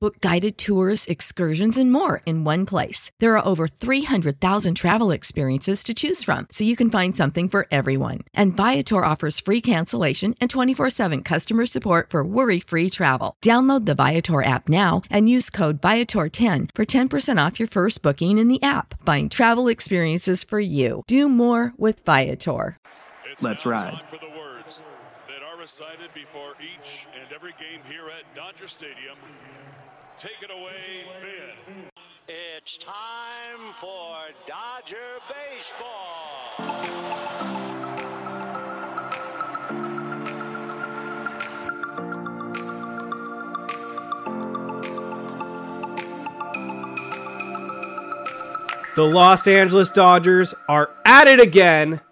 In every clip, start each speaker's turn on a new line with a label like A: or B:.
A: Book guided tours, excursions, and more in one place. There are over 300,000 travel experiences to choose from, so you can find something for everyone. And Viator offers free cancellation and 24 7 customer support for worry free travel. Download the Viator app now and use code Viator10 for 10% off your first booking in the app. Find travel experiences for you. Do more with Viator.
B: It's
C: Let's ride.
B: time for the words that are recited before each and every game here at Dodger Stadium. Take it away, Finn.
D: It's time for Dodger Baseball.
E: The Los Angeles Dodgers are at it again.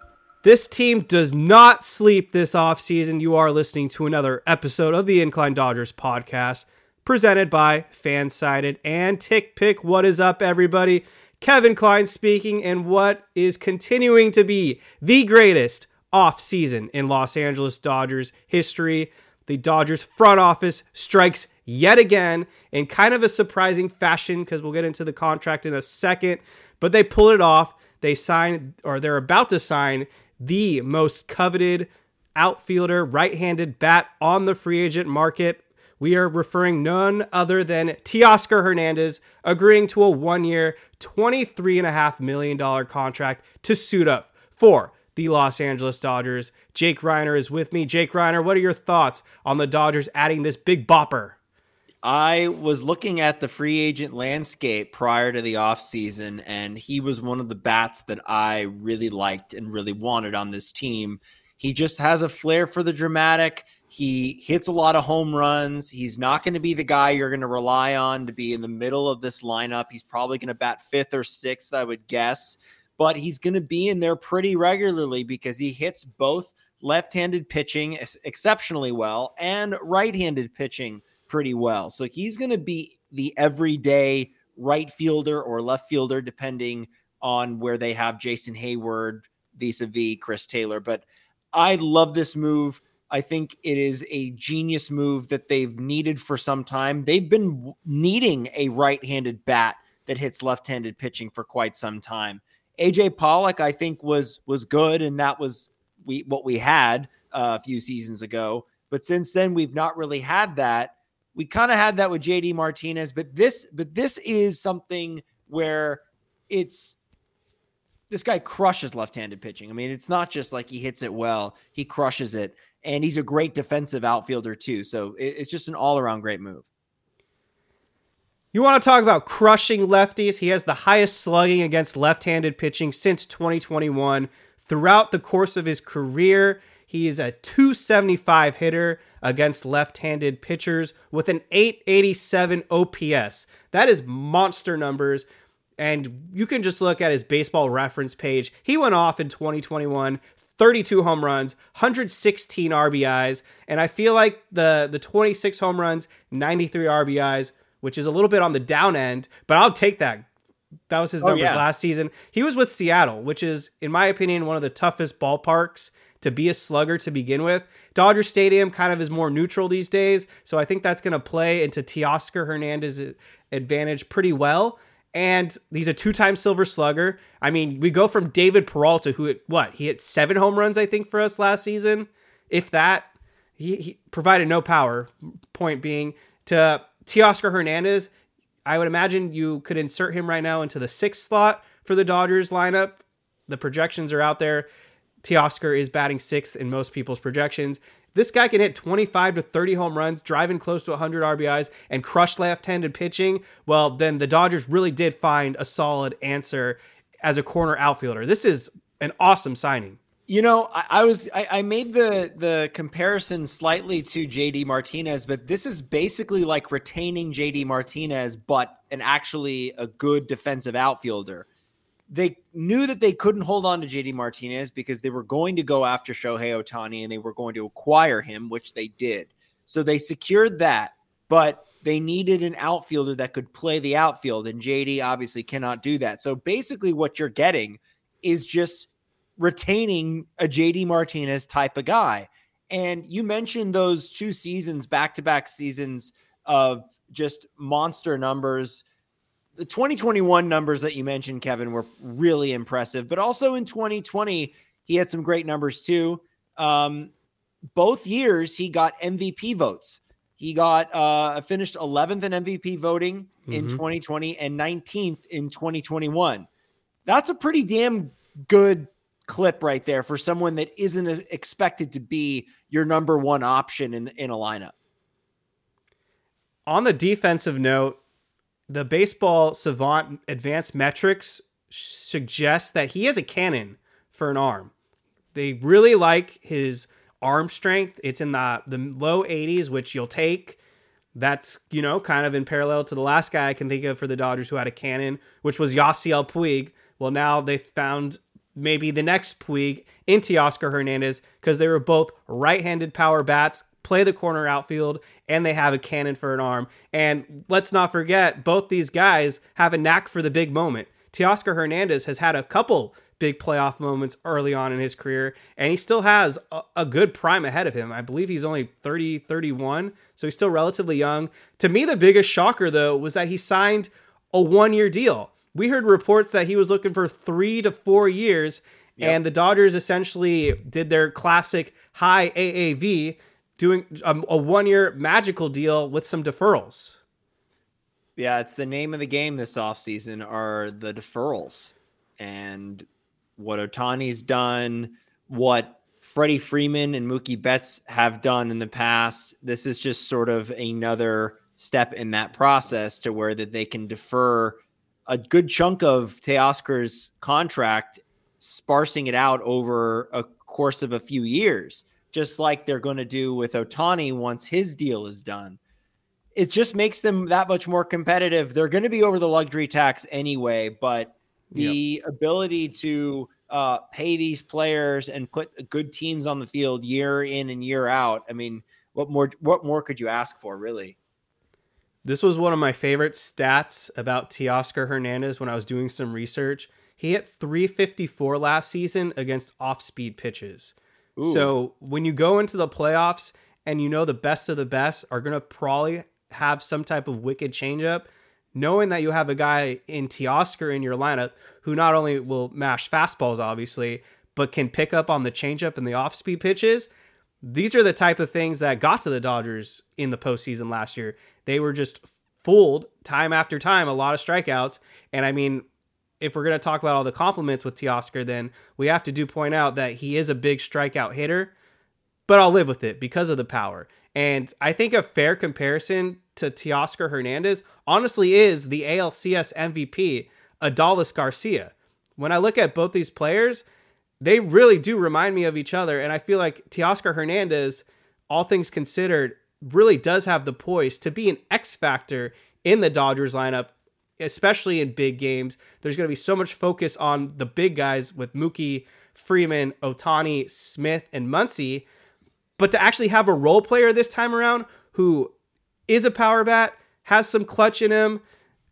E: This team does not sleep this offseason. You are listening to another episode of the Incline Dodgers podcast presented by FanSided and TickPick. What is up, everybody? Kevin Klein speaking, and what is continuing to be the greatest offseason in Los Angeles Dodgers history. The Dodgers front office strikes yet again in kind of a surprising fashion because we'll get into the contract in a second, but they pull it off. They sign, or they're about to sign, the most coveted outfielder, right handed bat on the free agent market. We are referring none other than Teoscar Hernandez agreeing to a one year, $23.5 million contract to suit up for the Los Angeles Dodgers. Jake Reiner is with me. Jake Reiner, what are your thoughts on the Dodgers adding this big bopper?
F: I was looking at the free agent landscape prior to the offseason, and he was one of the bats that I really liked and really wanted on this team. He just has a flair for the dramatic. He hits a lot of home runs. He's not going to be the guy you're going to rely on to be in the middle of this lineup. He's probably going to bat fifth or sixth, I would guess, but he's going to be in there pretty regularly because he hits both left handed pitching exceptionally well and right handed pitching pretty well. So he's going to be the everyday right fielder or left fielder, depending on where they have Jason Heyward vis a vis Chris Taylor. But I love this move. I think it is a genius move that they've needed for some time. They've been needing a right handed bat that hits left handed pitching for quite some time. AJ Pollock, I think, was was good, and that was we what we had uh, a few seasons ago. But since then, we've not really had that we kind of had that with JD Martinez, but this but this is something where it's this guy crushes left-handed pitching. I mean, it's not just like he hits it well; he crushes it, and he's a great defensive outfielder too. So it- it's just an all-around great move.
E: You want to talk about crushing lefties? He has the highest slugging against left handed pitching since 2021. Throughout the course of his career, he is a 275 hitter against left handed pitchers with an 887 OPS. That is monster numbers. And you can just look at his baseball reference page. He went off in 2021, 32 home runs, 116 RBIs, and I feel like the the 26 home runs, 93 RBIs, which is a little bit on the down end, but I'll take that. That was his oh, numbers
F: yeah.
E: last season. He was with Seattle, which is in my opinion one of the toughest ballparks to be a slugger to begin with. Dodger Stadium kind of is more neutral these days, so I think that's going to play into Teoscar Hernandez's advantage pretty well. And he's a two-time Silver Slugger. I mean, we go from David Peralta, who hit, what he hit seven home runs, I think, for us last season, if that. He, he provided no power. Point being to Teoscar Hernandez. I would imagine you could insert him right now into the sixth slot for the Dodgers lineup. The projections are out there. Teoscar is batting sixth in most people's projections. This guy can hit 25 to 30 home runs, driving close to 100 RBIs, and crush left handed pitching. Well, then the Dodgers really did find a solid answer as a corner outfielder. This is an awesome signing.
F: You know, I, I was I, I, made the the comparison slightly to JD Martinez, but this is basically like retaining JD Martinez, but an actually a good defensive outfielder. They knew that they couldn't hold on to JD Martinez because they were going to go after Shohei Ohtani and they were going to acquire him, which they did. So they secured that, but they needed an outfielder that could play the outfield, and JD obviously cannot do that. So basically, what you're getting is just retaining a JD Martinez type of guy. And you mentioned those two seasons, back to back seasons of just monster numbers. The 2021 numbers that you mentioned, Kevin, were really impressive. But also in 2020, he had some great numbers too. Um, both years, he got MVP votes. He got uh, finished 11th in MVP voting mm-hmm. in 2020 and 19th in 2021. That's a pretty damn good clip right there for someone that isn't expected to be your number one option in in a lineup.
E: On the defensive note, the baseball savant advanced metrics suggests that he has a cannon for an arm. They really like his arm strength. It's in the the low 80s, which you'll take. That's, you know, kind of in parallel to the last guy I can think of for the Dodgers who had a cannon, which was Yasiel Puig. Well, now they found maybe the next Puig in Teoscar Hernandez because they were both right-handed power bats, play the corner outfield, and they have a cannon for an arm. And let's not forget, both these guys have a knack for the big moment. Teoscar Hernandez has had a couple big playoff moments early on in his career, and he still has a, a, good prime ahead of him. I believe he's only 30, 31, so he's still relatively young. To me, the biggest shocker, though, was that he signed a one year deal. We heard reports that he was looking for three to four years, yep. and the Dodgers essentially did their classic high AAV, doing a, a um, one year magical deal with some deferrals.
F: Yeah, it's the name of the game this offseason are the deferrals. And what Ohtani's done, what Freddie Freeman and Mookie Betts have done in the past. This is just sort of another step in that process to where that they can defer a good chunk of Teoscar's contract, sparsing it out over a course of a few years, just like they're going to do with Ohtani once his deal is done. It just makes them that much more competitive. They're going to be over the luxury tax anyway, but the yep. ability to uh, pay these players and put good teams on the field year in and year out. I mean, what more? What more could you ask for, really?
E: This was one of my favorite stats about Teoscar Hernandez when I was doing some research. He hit 354 last season against off speed pitches. Ooh. So when you go into the playoffs and you know the best of the best are going to probably have some type of wicked changeup, knowing that you have a guy in Teoscar in your lineup who not only will mash fastballs, obviously, but can pick up on the changeup and the off speed pitches. These are the type of things that got to the Dodgers in the postseason last year. They were just fooled time after time, a lot of strikeouts. And I mean, if we're going to talk about all the compliments with Teoscar, then we have to do point out that he is a big strikeout hitter, but I'll live with it because of the power. And I think a fair comparison to Teoscar Hernandez honestly is the ALCS MVP, Adolis Garcia. When I look at both these players, they really do remind me of each other. And I feel like Teoscar Hernandez, all things considered, really does have the poise to be an X factor in the Dodgers lineup, especially in big games. There's going to be so much focus on the big guys with Mookie, Freeman, Ohtani, Smith, and Muncy. But to actually have a role player this time around who is a power bat, has some clutch in him,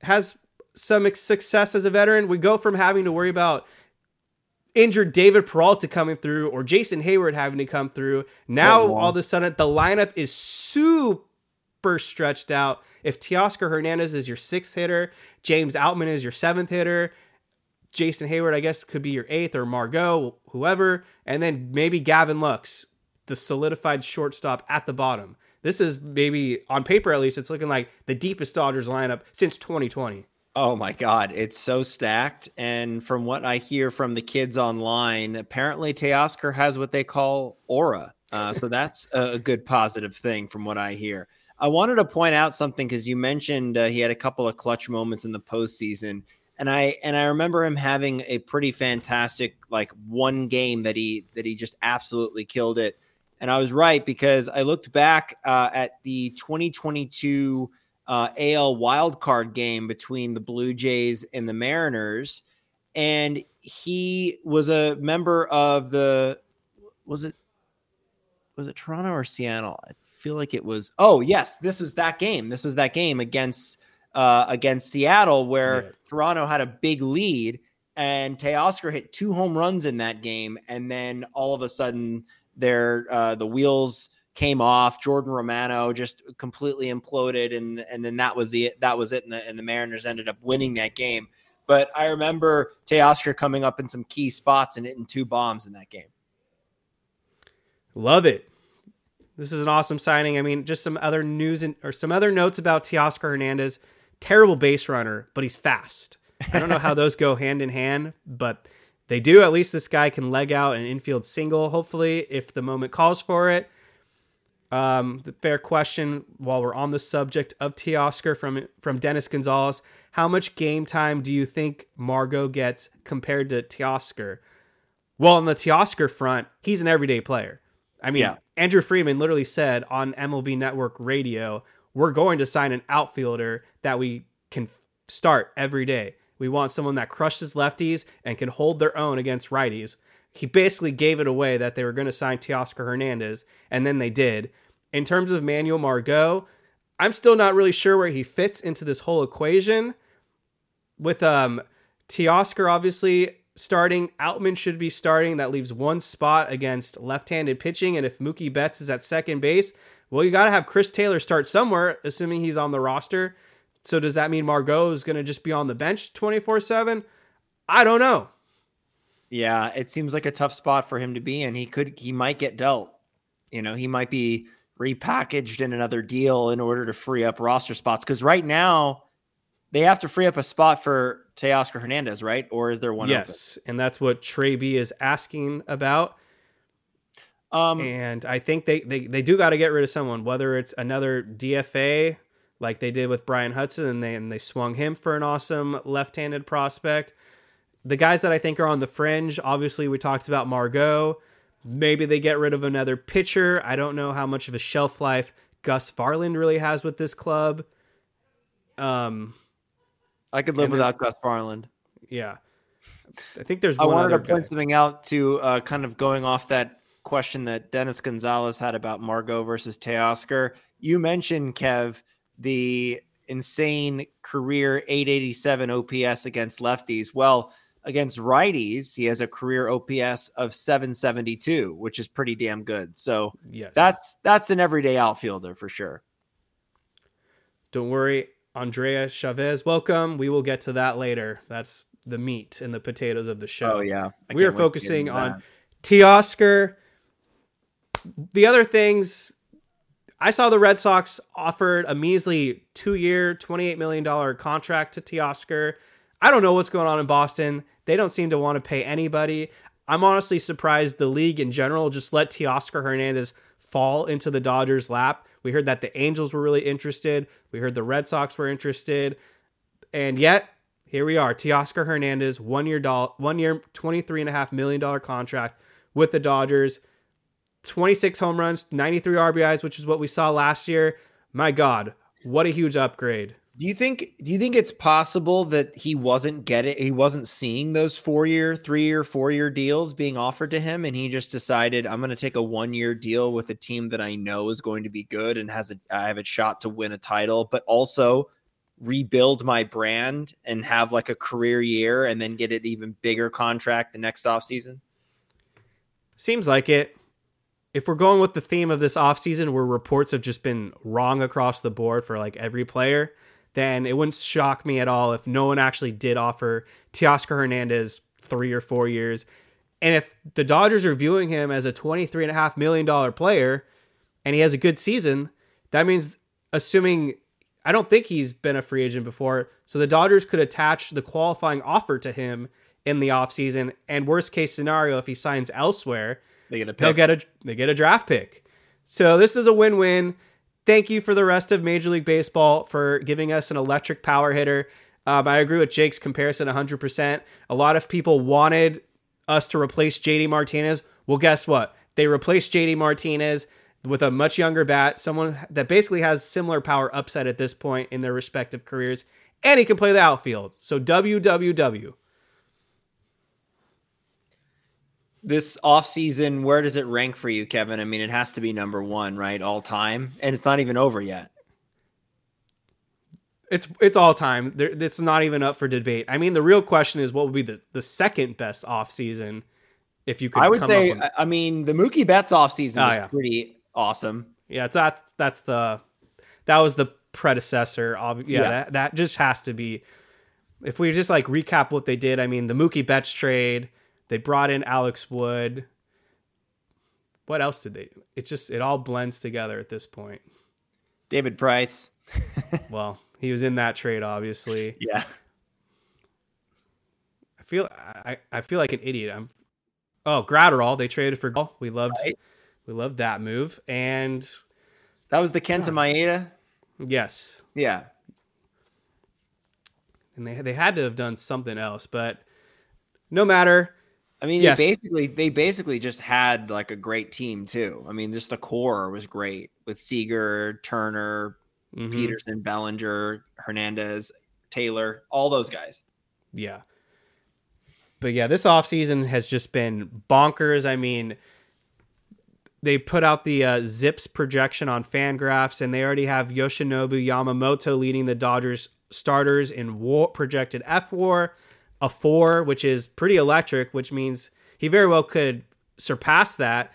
E: has some success as a veteran, we go from having to worry about injured David Peralta coming through or Jason Heyward having to come through. Now oh, wow. all of a sudden the lineup is super stretched out. If Teoscar Hernandez is your sixth hitter, James Outman is your seventh hitter, Jason Heyward, I guess, could be your eighth or Margot, whoever, and then maybe Gavin Lux, the solidified shortstop at the bottom. This is maybe on paper at least, it's looking like the deepest Dodgers lineup since 2020.
F: Oh my God, it's so stacked. And from what I hear from the kids online, apparently Teoscar has what they call aura. Uh, so that's a good positive thing from what I hear. I wanted to point out something because you mentioned uh, he had a couple of clutch moments in the postseason. and I and I remember him having a pretty fantastic like one game that he that he just absolutely killed it. And I was right because I looked back uh, at the 2022 uh, AL wildcard game between the Blue Jays and the Mariners, and he was a member of the was it was it Toronto or Seattle? I feel like it was. Oh yes, this was that game. This was that game against uh, against Seattle where yeah. Toronto had a big lead and Teoscar hit two home runs in that game, and then all of a sudden, their uh, the wheels came off. Jordan Romano just completely imploded, and and then that was the that was it, and the, and the Mariners ended up winning that game. But I remember Teoscar coming up in some key spots and hitting two bombs in that game.
E: Love it. This is an awesome signing. I mean, just some other news and or some other notes about Teoscar Hernandez terrible base runner, but he's fast. I don't know how those go hand in hand, but they do. At least this guy can leg out an infield single, hopefully, if the moment calls for it. Um, the fair question while we're on the subject of Teoscar from from Dennis Gonzalez. How much game time do you think Margot gets compared to Teoscar? Well, on the Teoscar front, he's an everyday player. I mean, yeah. Andrew Friedman literally said on MLB Network Radio we're going to sign an outfielder that we can start every day. We want someone that crushes lefties and can hold their own against righties. He basically gave it away that they were going to sign Teoscar Hernandez, and then they did. In terms of Manuel Margot, I'm still not really sure where he fits into this whole equation. With um, Teoscar obviously starting, Outman should be starting. That leaves one spot against left-handed pitching, and if Mookie Betts is at second base, well, you got to have Chris Taylor start somewhere, assuming he's on the roster. So does that mean Margot is going to just be on the bench 24 7? I don't know.
F: Yeah, it seems like a tough spot for him to be in. He could, he might get dealt. You know, he might be repackaged in another deal in order to free up roster spots. Because right now, they have to free up a spot for Teoscar Hernandez, right? Or is there one?
E: Yes, open? and that's what Trey B is asking about. Um, and I think they, they, they do got to get rid of someone, whether it's another DFA like they did with Bryan Hudson and they, and they swung him for an awesome left handed prospect. The guys that I think are on the fringe, obviously, we talked about Margot. Maybe they get rid of another pitcher. I don't know how much of a shelf life Gus Varland really has with this club. Um,
F: I could live then, without Gus Varland.
E: Yeah, I think there's.
F: I wanted to
E: guy.
F: point something out to uh, kind of going off that question that Dennis Gonzalez had about Margot versus Teoscar. You mentioned Kev the insane career 887 OPS against lefties. Well, against righties, he has a career OPS of 772, which is pretty damn good. So yes. that's that's an everyday outfielder for sure.
E: Don't worry, Andrea Chavez, welcome. We will get to that later. That's the meat and the potatoes of the show.
F: Oh yeah,
E: I we are focusing on Teoscar the other things I saw the Red Sox offered a measly two year, $28 million contract to Teoscar. I don't know what's going on in Boston. They don't seem to want to pay anybody. I'm honestly surprised the league in general just let Teoscar Hernandez fall into the Dodgers' lap. We heard that the Angels were really interested. We heard the Red Sox were interested. And yet, here we are. Teoscar Hernandez, one year, doll, one year, $23.5 million contract with the Dodgers. 26 home runs, 93 RBIs, which is what we saw last year. My God, what a huge upgrade.
F: Do you think do you think it's possible that he wasn't getting he wasn't seeing those 4-year, 3-year, 4-year deals being offered to him and he just decided I'm going to take a 1-year deal with a team that I know is going to be good and has a I have a shot to win a title, but also rebuild my brand and have like a career year and then get an even bigger contract the next off season?
E: Seems like it if we're going with the theme of this offseason where reports have just been wrong across the board for like every player, then it wouldn't shock me at all if no one actually did offer Teoscar Hernandez three or four years. And if the Dodgers are viewing him as a $23.5 million player and he has a good season, that means assuming I don't think he's been a free agent before. So the Dodgers could attach the qualifying offer to him in the offseason. And worst case scenario, if he signs elsewhere,
F: they get a pick.
E: They'll get a they get a draft pick. So this is a win-win. Thank you for the rest of Major League Baseball for giving us an electric power hitter. Um, I agree with Jake's comparison 100%. A lot of people wanted us to replace JD Martinez. Well, guess what? They replaced JD Martinez with a much younger bat, someone that basically has similar power upside at this point in their respective careers, and he can play the outfield. So WWW.
F: This offseason, where does it rank for you, Kevin? I mean, it has to be number one, right? All time. And it's not even over yet.
E: It's it's all time. There, it's not even up for debate. I mean, the real question is what would be the, the second best offseason if you could
F: I would
E: come
F: say
E: up with,
F: I mean the Mookie Betts offseason
E: Oh,
F: was
E: yeah.
F: pretty awesome.
E: Yeah, it's that's that's the that was the predecessor of yeah,
F: Yeah.
E: That, that just has to be if we just like recap what they did, I mean the Mookie Betts trade, they brought in Alex Wood. What else did they Do? It's just it all blends together at this point.
F: David Price.
E: Well, he was in that trade obviously.
F: Yeah.
E: I feel I, I feel like an idiot. I'm Oh, Graterol, they traded for. We loved
F: Right.
E: we loved that move. And
F: That was the Kenta Maeda.
E: yes,
F: Yeah.
E: and they they had to have done something else, but no matter.
F: I mean,
E: Yes.
F: they basically they basically just had like a great team too. I mean, just the core was great with Seager, Turner,
E: Mhm.
F: Pederson, Bellinger, Hernandez, Taylor, all those guys.
E: Yeah. But yeah, this offseason has just been bonkers. I mean, they put out the uh, ZiPS projection on FanGraphs, and they already have Yoshinobu Yamamoto leading the Dodgers starters in war projected F war, a four, which is pretty electric, which means he very well could surpass that.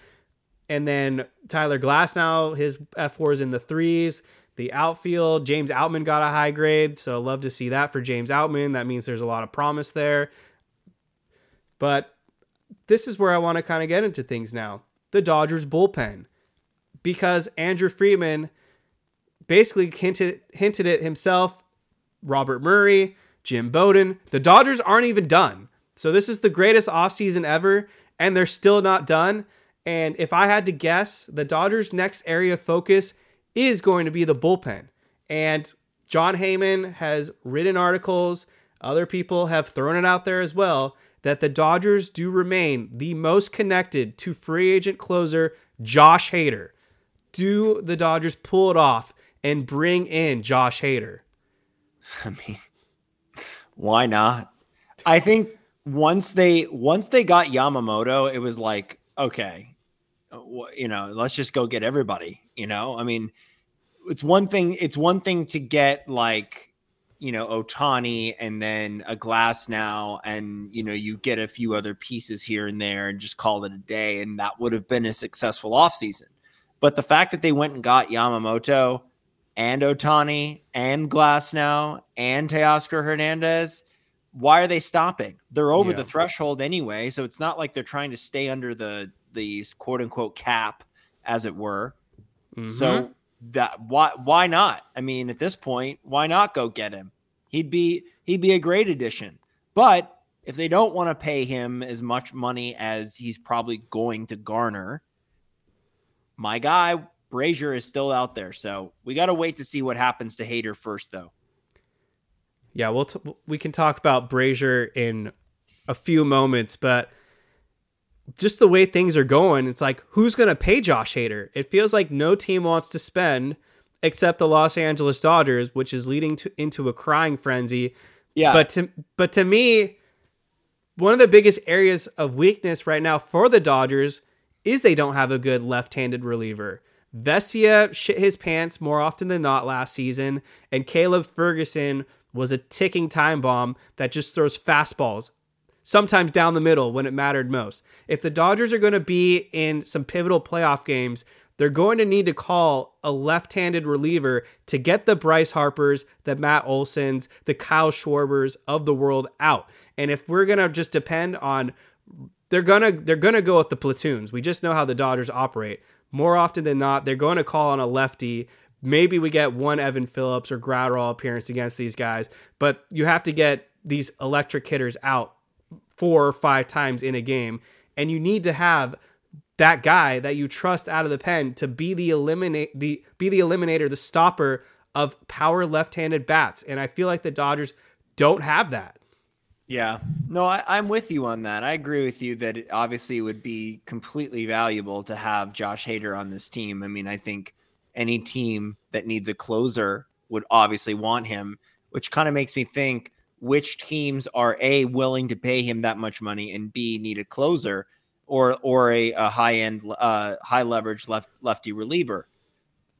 E: And then Tyler Glasnow, his F4 is in the threes. The outfield, James Outman got a high grade, so love to see that for James Outman. That means there's a lot of promise there. But this is where I want to kind of get into things now. The Dodgers bullpen. Because Andrew Friedman basically hinted hinted it himself, Robert Murray, Jim Bowden. The Dodgers aren't even done. So this is the greatest offseason ever, and they're still not done. And if I had to guess, the Dodgers' next area of focus is going to be the bullpen. And Jon Heyman has written articles, other people have thrown it out there as well, that the Dodgers do remain the most connected to free agent closer Josh Hader. Do the Dodgers pull it off and bring in Josh Hader?
F: I mean, why not? I think once they once they got Yamamoto, it was like, okay, uh, you know, let's just go get everybody. You know, I mean, it's one thing. It's one thing to get like, you know, Ohtani and then a Glasnow, and you know, you get a few other pieces here and there, and just call it a day, and that would have been a successful offseason. But the fact that they went and got Yamamoto and Ohtani and Glasnow and Teoscar Hernandez, why are they stopping? They're over
E: Yeah.
F: the threshold anyway, so it's not like they're trying to stay under the the quote unquote cap, as it were.
E: Mm-hmm.
F: So that why why not? I mean, at this point, why not go get him? He'd be he'd be a great addition. But if they don't want to pay him as much money as he's probably going to garner, my guy Brasier is still out there. So we got to wait to see what happens to Hader first, though.
E: Yeah, we'll t- we can talk about Brasier in a few moments, but just the way things are going, it's like who's going to pay Josh Hader? It feels like no team wants to spend except the Los Angeles Dodgers, which is leading to into a crying frenzy.
F: Yeah,
E: But to but to me, one of the biggest areas of weakness right now for the Dodgers is they don't have a good left-handed reliever. Vesia shit his pants more often than not last season, and Caleb Ferguson was a ticking time bomb that just throws fastballs, sometimes down the middle when it mattered most. If the Dodgers are going to be in some pivotal playoff games, they're going to need to call a left-handed reliever to get the Bryce Harpers, the Matt Olsons, the Kyle Schwarbers of the world out. And if we're going to just depend on they're gonna they're gonna go with the platoons. We just know how the Dodgers operate. More often than not, they're going to call on a lefty. Maybe we get one Evan Phillips or Graterol appearance against these guys, but you have to get these electric hitters out four or five times in a game, and you need to have that guy that you trust out of the pen to be the eliminate the be the eliminator, the stopper of power left-handed bats. And I feel like the Dodgers don't have that.
F: Yeah. No, I, I'm with you on that. I agree with you that it obviously would be completely valuable to have Josh Hader on this team. I mean, I think any team that needs a closer would obviously want him, which kind of makes me think which teams are A, willing to pay him that much money, and B, need a closer or or a, a high end, uh, high leverage left lefty reliever.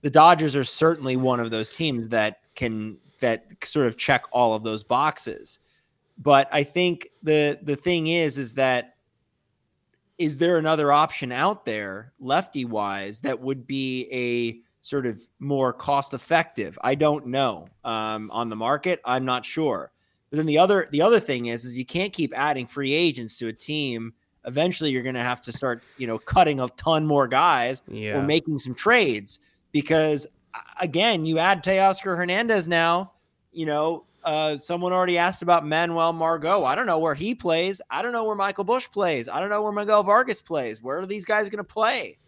F: The Dodgers are certainly one of those teams that can that sort of check all of those boxes. But I think the the thing is is that is there another option out there lefty wise that would be a sort of more cost effective? I don't know. Um, on the market, I'm not sure. But then the other the other thing is is you can't keep adding free agents to a team. Eventually, you're going to have to start you know cutting a ton more guys
E: Yeah.
F: or making some trades because again, you add Teoscar Hernandez now. You know, uh, someone already asked about Manuel Margot. I don't know where he plays. I don't know where Michael Busch plays. I don't know where Miguel Vargas plays. Where are these guys going to play?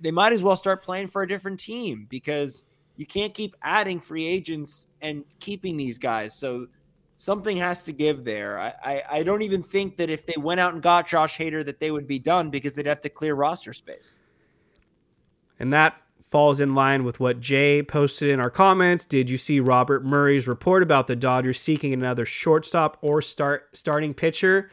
F: They might as well start playing for a different team because you can't keep adding free agents and keeping these guys. So something has to give there. I, I, I don't even think that if they went out and got Josh Hader that they would be done because they'd have to clear roster space.
E: And that falls in line with what Jay posted in our comments. Did you see Robert Murray's report about the Dodgers seeking another shortstop or start starting pitcher?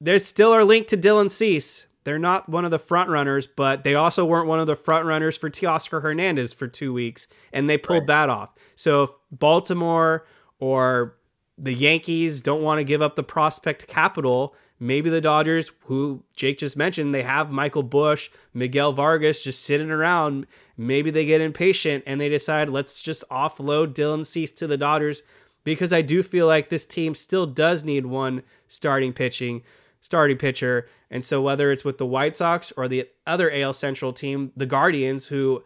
E: There's still are linked to Dylan Cease. They're not one of the front runners, but they also weren't one of the front runners for Teoscar Hernandez for two weeks, and they pulled that off. So if Baltimore or the Yankees don't want to give up the prospect capital, maybe the Dodgers, who Jake just mentioned, they have Michael Busch, Miguel Vargas just sitting around. Maybe they get impatient and they decide, let's just offload Dylan Cease to the Dodgers because I do feel like this team still does need one starting pitching, starting pitcher. And so whether it's with the White Sox or the other AL Central team, the Guardians, who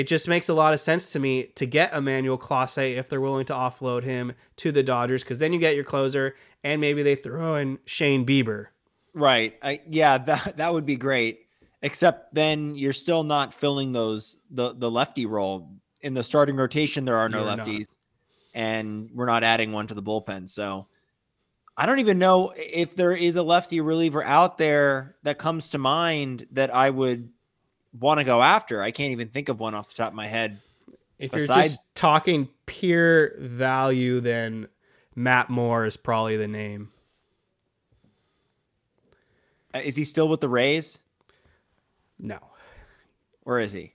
E: it just makes a lot of sense to me to get Emmanuel Clase if they're willing to offload him to the Dodgers, because then you get your closer, and maybe they throw in Shane Bieber.
F: Right. I, yeah, that that would be great. Except then you're still not filling those the the lefty role in the starting rotation. There are no
E: You're not.
F: lefties, and we're not adding one to the bullpen. So I don't even know if there is a lefty reliever out there that comes to mind that I would want to go after. I can't even think of one off the top of my head.
E: If you're just talking pure value, then Matt Moore is probably the name.
F: Uh, Is he still with the Rays,
E: No.
F: Where is he?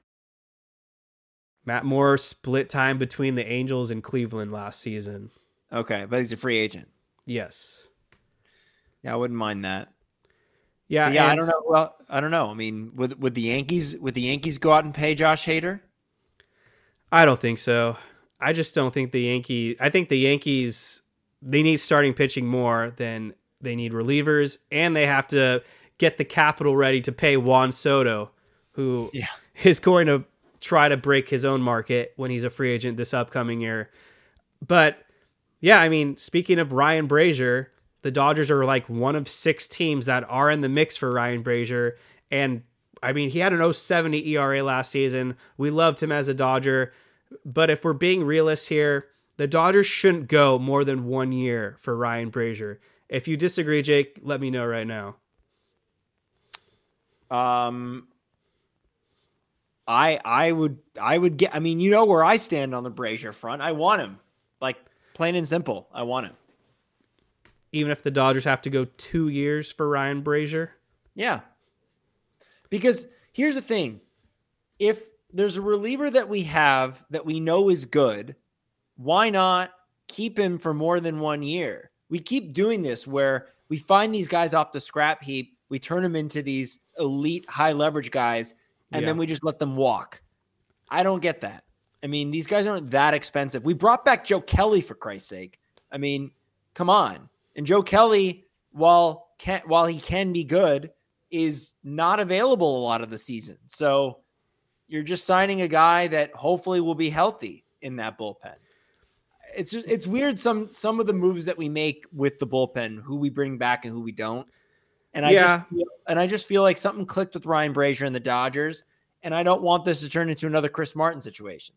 E: Matt Moore split time between the Angels and Cleveland last season.
F: Okay, but he's a free agent.
E: Yes.
F: Yeah, I wouldn't mind that.
E: Yeah.
F: yeah, I don't know. Well, I don't know. I mean, would would the Yankees would the Yankees go out and pay Josh Hader?
E: I don't think so. I just don't think the Yankee. I think the Yankees they need starting pitching more than they need relievers, and they have to get the capital ready to pay Juan Soto, who
F: Yeah.
E: is going to try to break his own market when he's a free agent this upcoming year. But yeah, I mean, speaking of Ryan Brasier, the Dodgers are like one of six teams that are in the mix for Ryan Brasier. And I mean, he had an 070 ERA last season. We loved him as a Dodger. But if we're being realists here, the Dodgers shouldn't go more than one year for Ryan Brasier. If you disagree, Jake, let me know right now.
F: Um, I I would I would get. I mean, you know where I stand on the Brasier front. I want him. Like Plain and simple. I want him.
E: Even if the Dodgers have to go two years for Ryan Brasier?
F: Yeah. Because here's the thing if there's a reliever that we have that we know is good, why not keep him for more than one year? We keep doing this where we find these guys off the scrap heap, we turn them into these elite high leverage guys, and yeah. then we just let them walk. I don't get that. I mean, these guys aren't that expensive. We brought back Joe Kelly for Christ's sake. I mean, come on. And Joe Kelly, while can while he can be good, is not available a lot of the season. So you're just signing a guy that hopefully will be healthy in that bullpen. It's just it's weird some some of the moves that we make with the bullpen, who we bring back and who we don't. And I yeah. just feel, and I just feel like something clicked with Ryan Brasier and the Dodgers, and I don't want this to turn into another Chris Martin situation.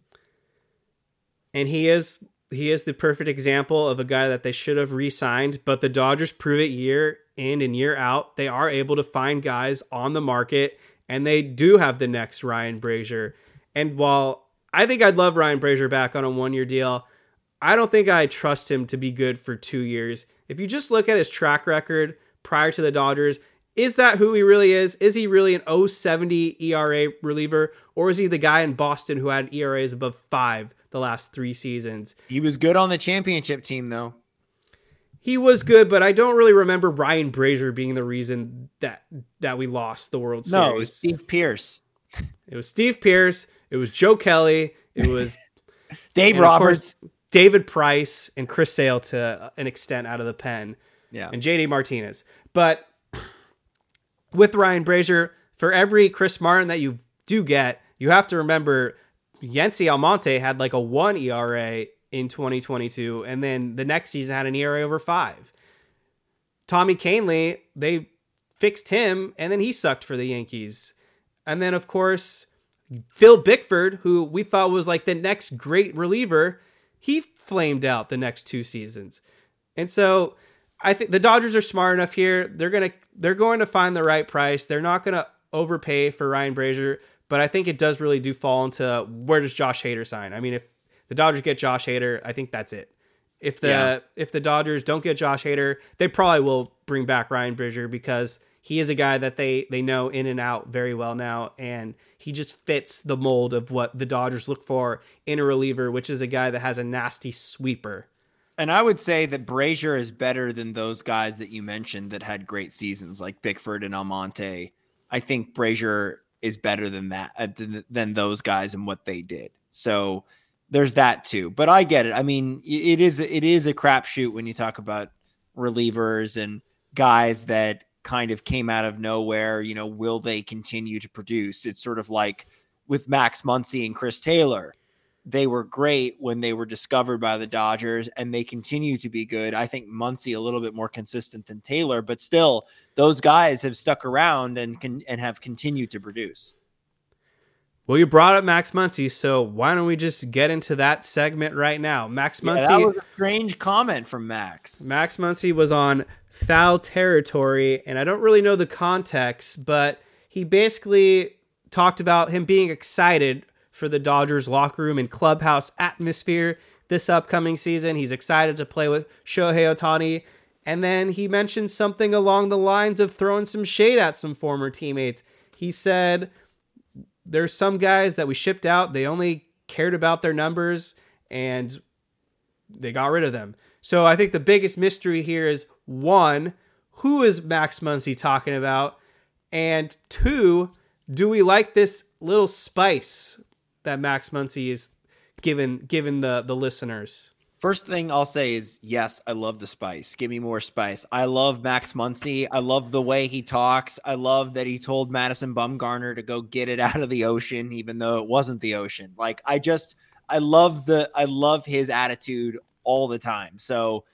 E: And he is he is the perfect example of a guy that they should have re-signed, but the Dodgers prove it year in and year out. They are able to find guys on the market, and they do have the next Ryan Brasier. And while I think I'd love Ryan Brasier back on a one-year deal, I don't think I trust him to be good for two years. If you just look at his track record prior to the Dodgers, is that who he really is? Is he really an 070 ERA reliever, or is he the guy in Boston who had ERAs above five the last three seasons?
F: He was good on the championship team, though.
E: He was good, but I don't really remember Ryan Brasier being the reason that that we lost the World Series. No, it was
F: Steve Pearce.
E: It was Steve Pearce. It was Joe Kelly. It was
F: Dave Roberts,
E: David Price, and Chris Sale to an extent out of the pen.
F: Yeah,
E: and JD Martinez. But with Ryan Brasier, for every Chris Martin that you do get, you have to remember Yency Almonte had like a one ERA in 2022, and then the next season had an ERA over five. Tommy Kahnle, they fixed him, and then he sucked for the Yankees. And then, of course, Phil Bickford, who we thought was like the next great reliever, he flamed out the next two seasons. And so I think the Dodgers are smart enough here. They're gonna they're going to find the right price. They're not gonna overpay for Ryan Brasier, but I think it does really do fall into where does Josh Hader sign? I mean, if the Dodgers get Josh Hader, I think that's it. If the yeah. if the Dodgers don't get Josh Hader, they probably will bring back Ryan Brasier because he is a guy that they they know in and out very well now, and he just fits the mold of what the Dodgers look for in a reliever, which is a guy that has a nasty sweeper.
F: And I would say that Brasier is better than those guys that you mentioned that had great seasons, like Bickford and Almonte. I think Brasier is better than that uh, than, than those guys and what they did. So there's that too. But I get it. I mean, it is it is a crapshoot when you talk about relievers and guys that kind of came out of nowhere. You know, will they continue to produce? It's sort of like with Max Muncy and Chris Taylor they were great when they were discovered by the Dodgers, and they continue to be good. I think Muncy a little bit more consistent than Taylor, but still, those guys have stuck around and can and have continued to produce.
E: Well, you brought up Max Muncy, so why don't we just get into that segment right now? Max Muncy. Yeah,
F: that was a strange comment from Max.
E: Max Muncy was on foul territory, and I don't really know the context, but he basically talked about him being excited for the Dodgers locker room and clubhouse atmosphere this upcoming season. He's excited to play with Shohei Ohtani. And then he mentioned something along the lines of throwing some shade at some former teammates. He said, There's some guys that we shipped out, they only cared about their numbers and they got rid of them. So I think the biggest mystery here is one, who is Max Muncy talking about? And two, do we like this little spice that Max Muncy is given given the the listeners?
F: First thing I'll say is yes, I love the spice. Give me more spice. I love Max Muncy. I love the way he talks. I love that he told Madison Bumgarner to go get it out of the ocean, even though it wasn't the ocean. Like I just I love the I love his attitude all the time. So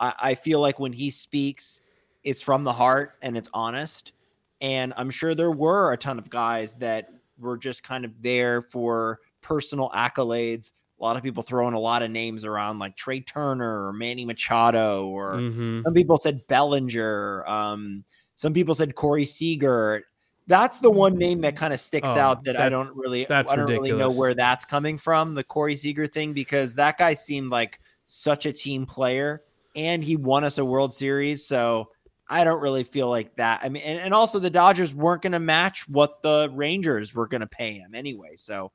F: I, I feel like when he speaks, it's from the heart and it's honest. And I'm sure there were a ton of guys that were just kind of there for personal accolades. A lot of people throwing a lot of names around like Trea Turner or Manny Machado, or mm-hmm. some people said Bellinger. Um, some people said Corey Seager. That's the one name that kind of sticks oh, out that I don't really, I don't ridiculous. really know where that's coming from, the Corey Seager thing, because that guy seemed like such a team player and he won us a World Series. So I don't really feel like that. I mean, and, and also the Dodgers weren't going to match what the Rangers were going to pay him anyway. So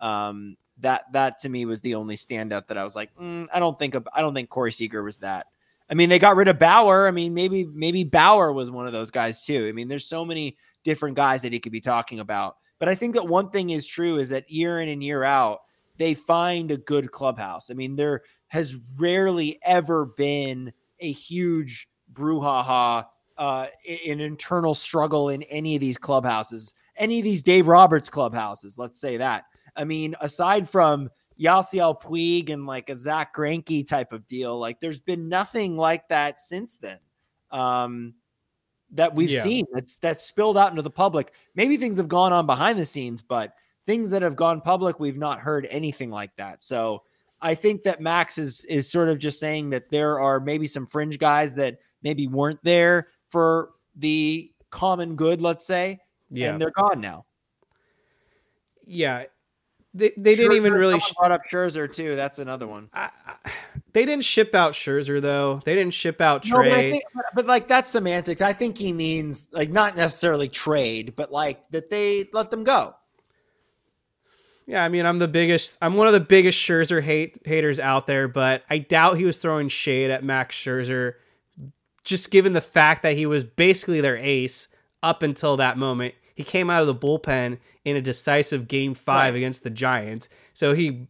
F: um, that that to me was the only standout that I was like, mm, I don't think I don't think Corey Seager was that. I mean, they got rid of Bauer. I mean, maybe maybe Bauer was one of those guys too. I mean, there's so many different guys that he could be talking about. But I think that one thing is true is that year in and year out, they find a good clubhouse. I mean, there has rarely ever been a huge brouhaha, uh, an internal struggle in any of these clubhouses, any of these Dave Roberts clubhouses. Let's say that. I mean, aside from Yasiel Puig and like a Zack Greinke type of deal, like there's been nothing like that since then. Um, that we've yeah. seen that's that's spilled out into the public. Maybe things have gone on behind the scenes, but things that have gone public, we've not heard anything like that. So I think that Max is is sort of just saying that there are maybe some fringe guys that maybe weren't there for the common good, let's say, yeah. and they're gone now.
E: Yeah, they, they Scherzer, didn't even really
F: sh- brought up Scherzer too. That's another one. I,
E: I, they didn't ship out Scherzer though. They didn't ship out trade. No, but, think,
F: but, but, like that's semantics. I think he means like not necessarily trade, but like that they let them go.
E: Yeah, I mean, I'm the biggest. I'm one of the biggest Scherzer hate haters out there, but I doubt he was throwing shade at Max Scherzer, just given the fact that he was basically their ace up until that moment. He came out of the bullpen in a decisive Game Five right. against the Giants, so he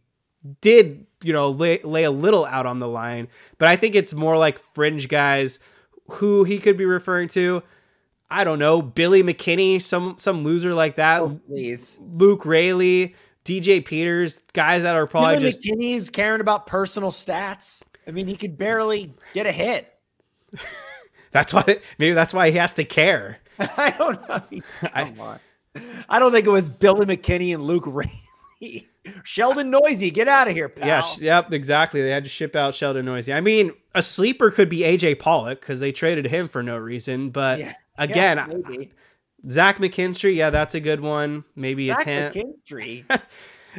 E: did, you know, lay, lay a little out on the line. But I think it's more like fringe guys who he could be referring to. I don't know, Billy McKinney, some some loser like that.
F: Oh, please,
E: Luke Raley DJ Peters, guys that are probably just
F: McKinney's caring about personal stats. I mean, he could barely get a hit.
E: that's why maybe that's why he has to care.
F: I don't know. I, I, don't think it was Billy McKinney and Luke Raley. Sheldon Neuse, get out of here, pal.
E: Yeah, yep, exactly. They had to ship out Sheldon Neuse. I mean, a sleeper could be AJ Pollock because they traded him for no reason. But yeah, again, yeah, Zach McKinstry, yeah, that's a good one. Maybe Zach a ten. McKinstry.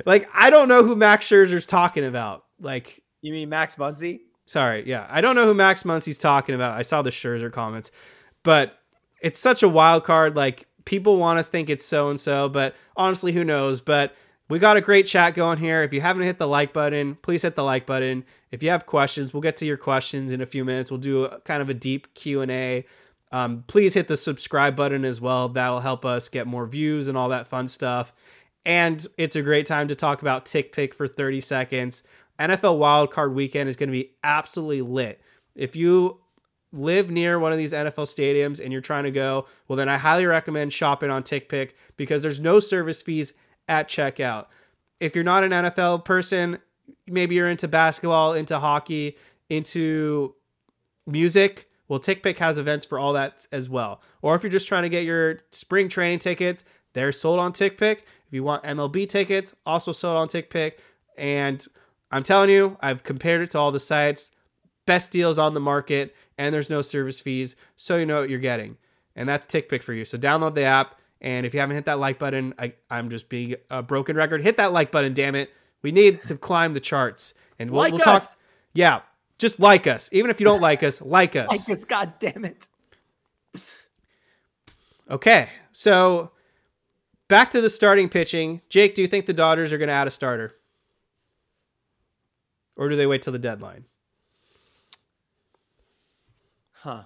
E: like I don't know who Max Scherzer's talking about. Like
F: you mean Max Muncy?
E: Sorry, yeah, I don't know who Max Muncy's talking about. I saw the Scherzer comments, but it's such a wild card. Like people want to think it's so and so, but honestly, who knows? But we got a great chat going here. If you haven't hit the like button, please hit the like button. If you have questions, we'll get to your questions in a few minutes. We'll do a, kind of a deep Q and A um, please hit the subscribe button as well. That will help us get more views and all that fun stuff. And it's a great time to talk about TickPick for 30 seconds. NFL Wildcard Weekend is going to be absolutely lit. If you live near one of these NFL stadiums and you're trying to go, well, then I highly recommend shopping on TickPick because there's no service fees at checkout. If you're not an NFL person, maybe you're into basketball, into hockey, into music, well, TickPick has events for all that as well. Or if you're just trying to get your spring training tickets, they're sold on TickPick. If you want MLB tickets, also sold on TickPick. And I'm telling you, I've compared it to all the sites, best deals on the market, and there's no service fees, so you know what you're getting. And that's TickPick for you. So download the app, and if you haven't hit that like button, I, I'm just being a broken record. Hit that like button, damn it. We need to climb the charts, and we'll,
F: like
E: we'll talk. Yeah, just like us. Even if you don't like us, like us.
F: Like us, god damn it.
E: Okay. So back to the starting pitching. Jake, do you think the Dodgers are going to add a starter? Or do they wait till the deadline?
F: Huh.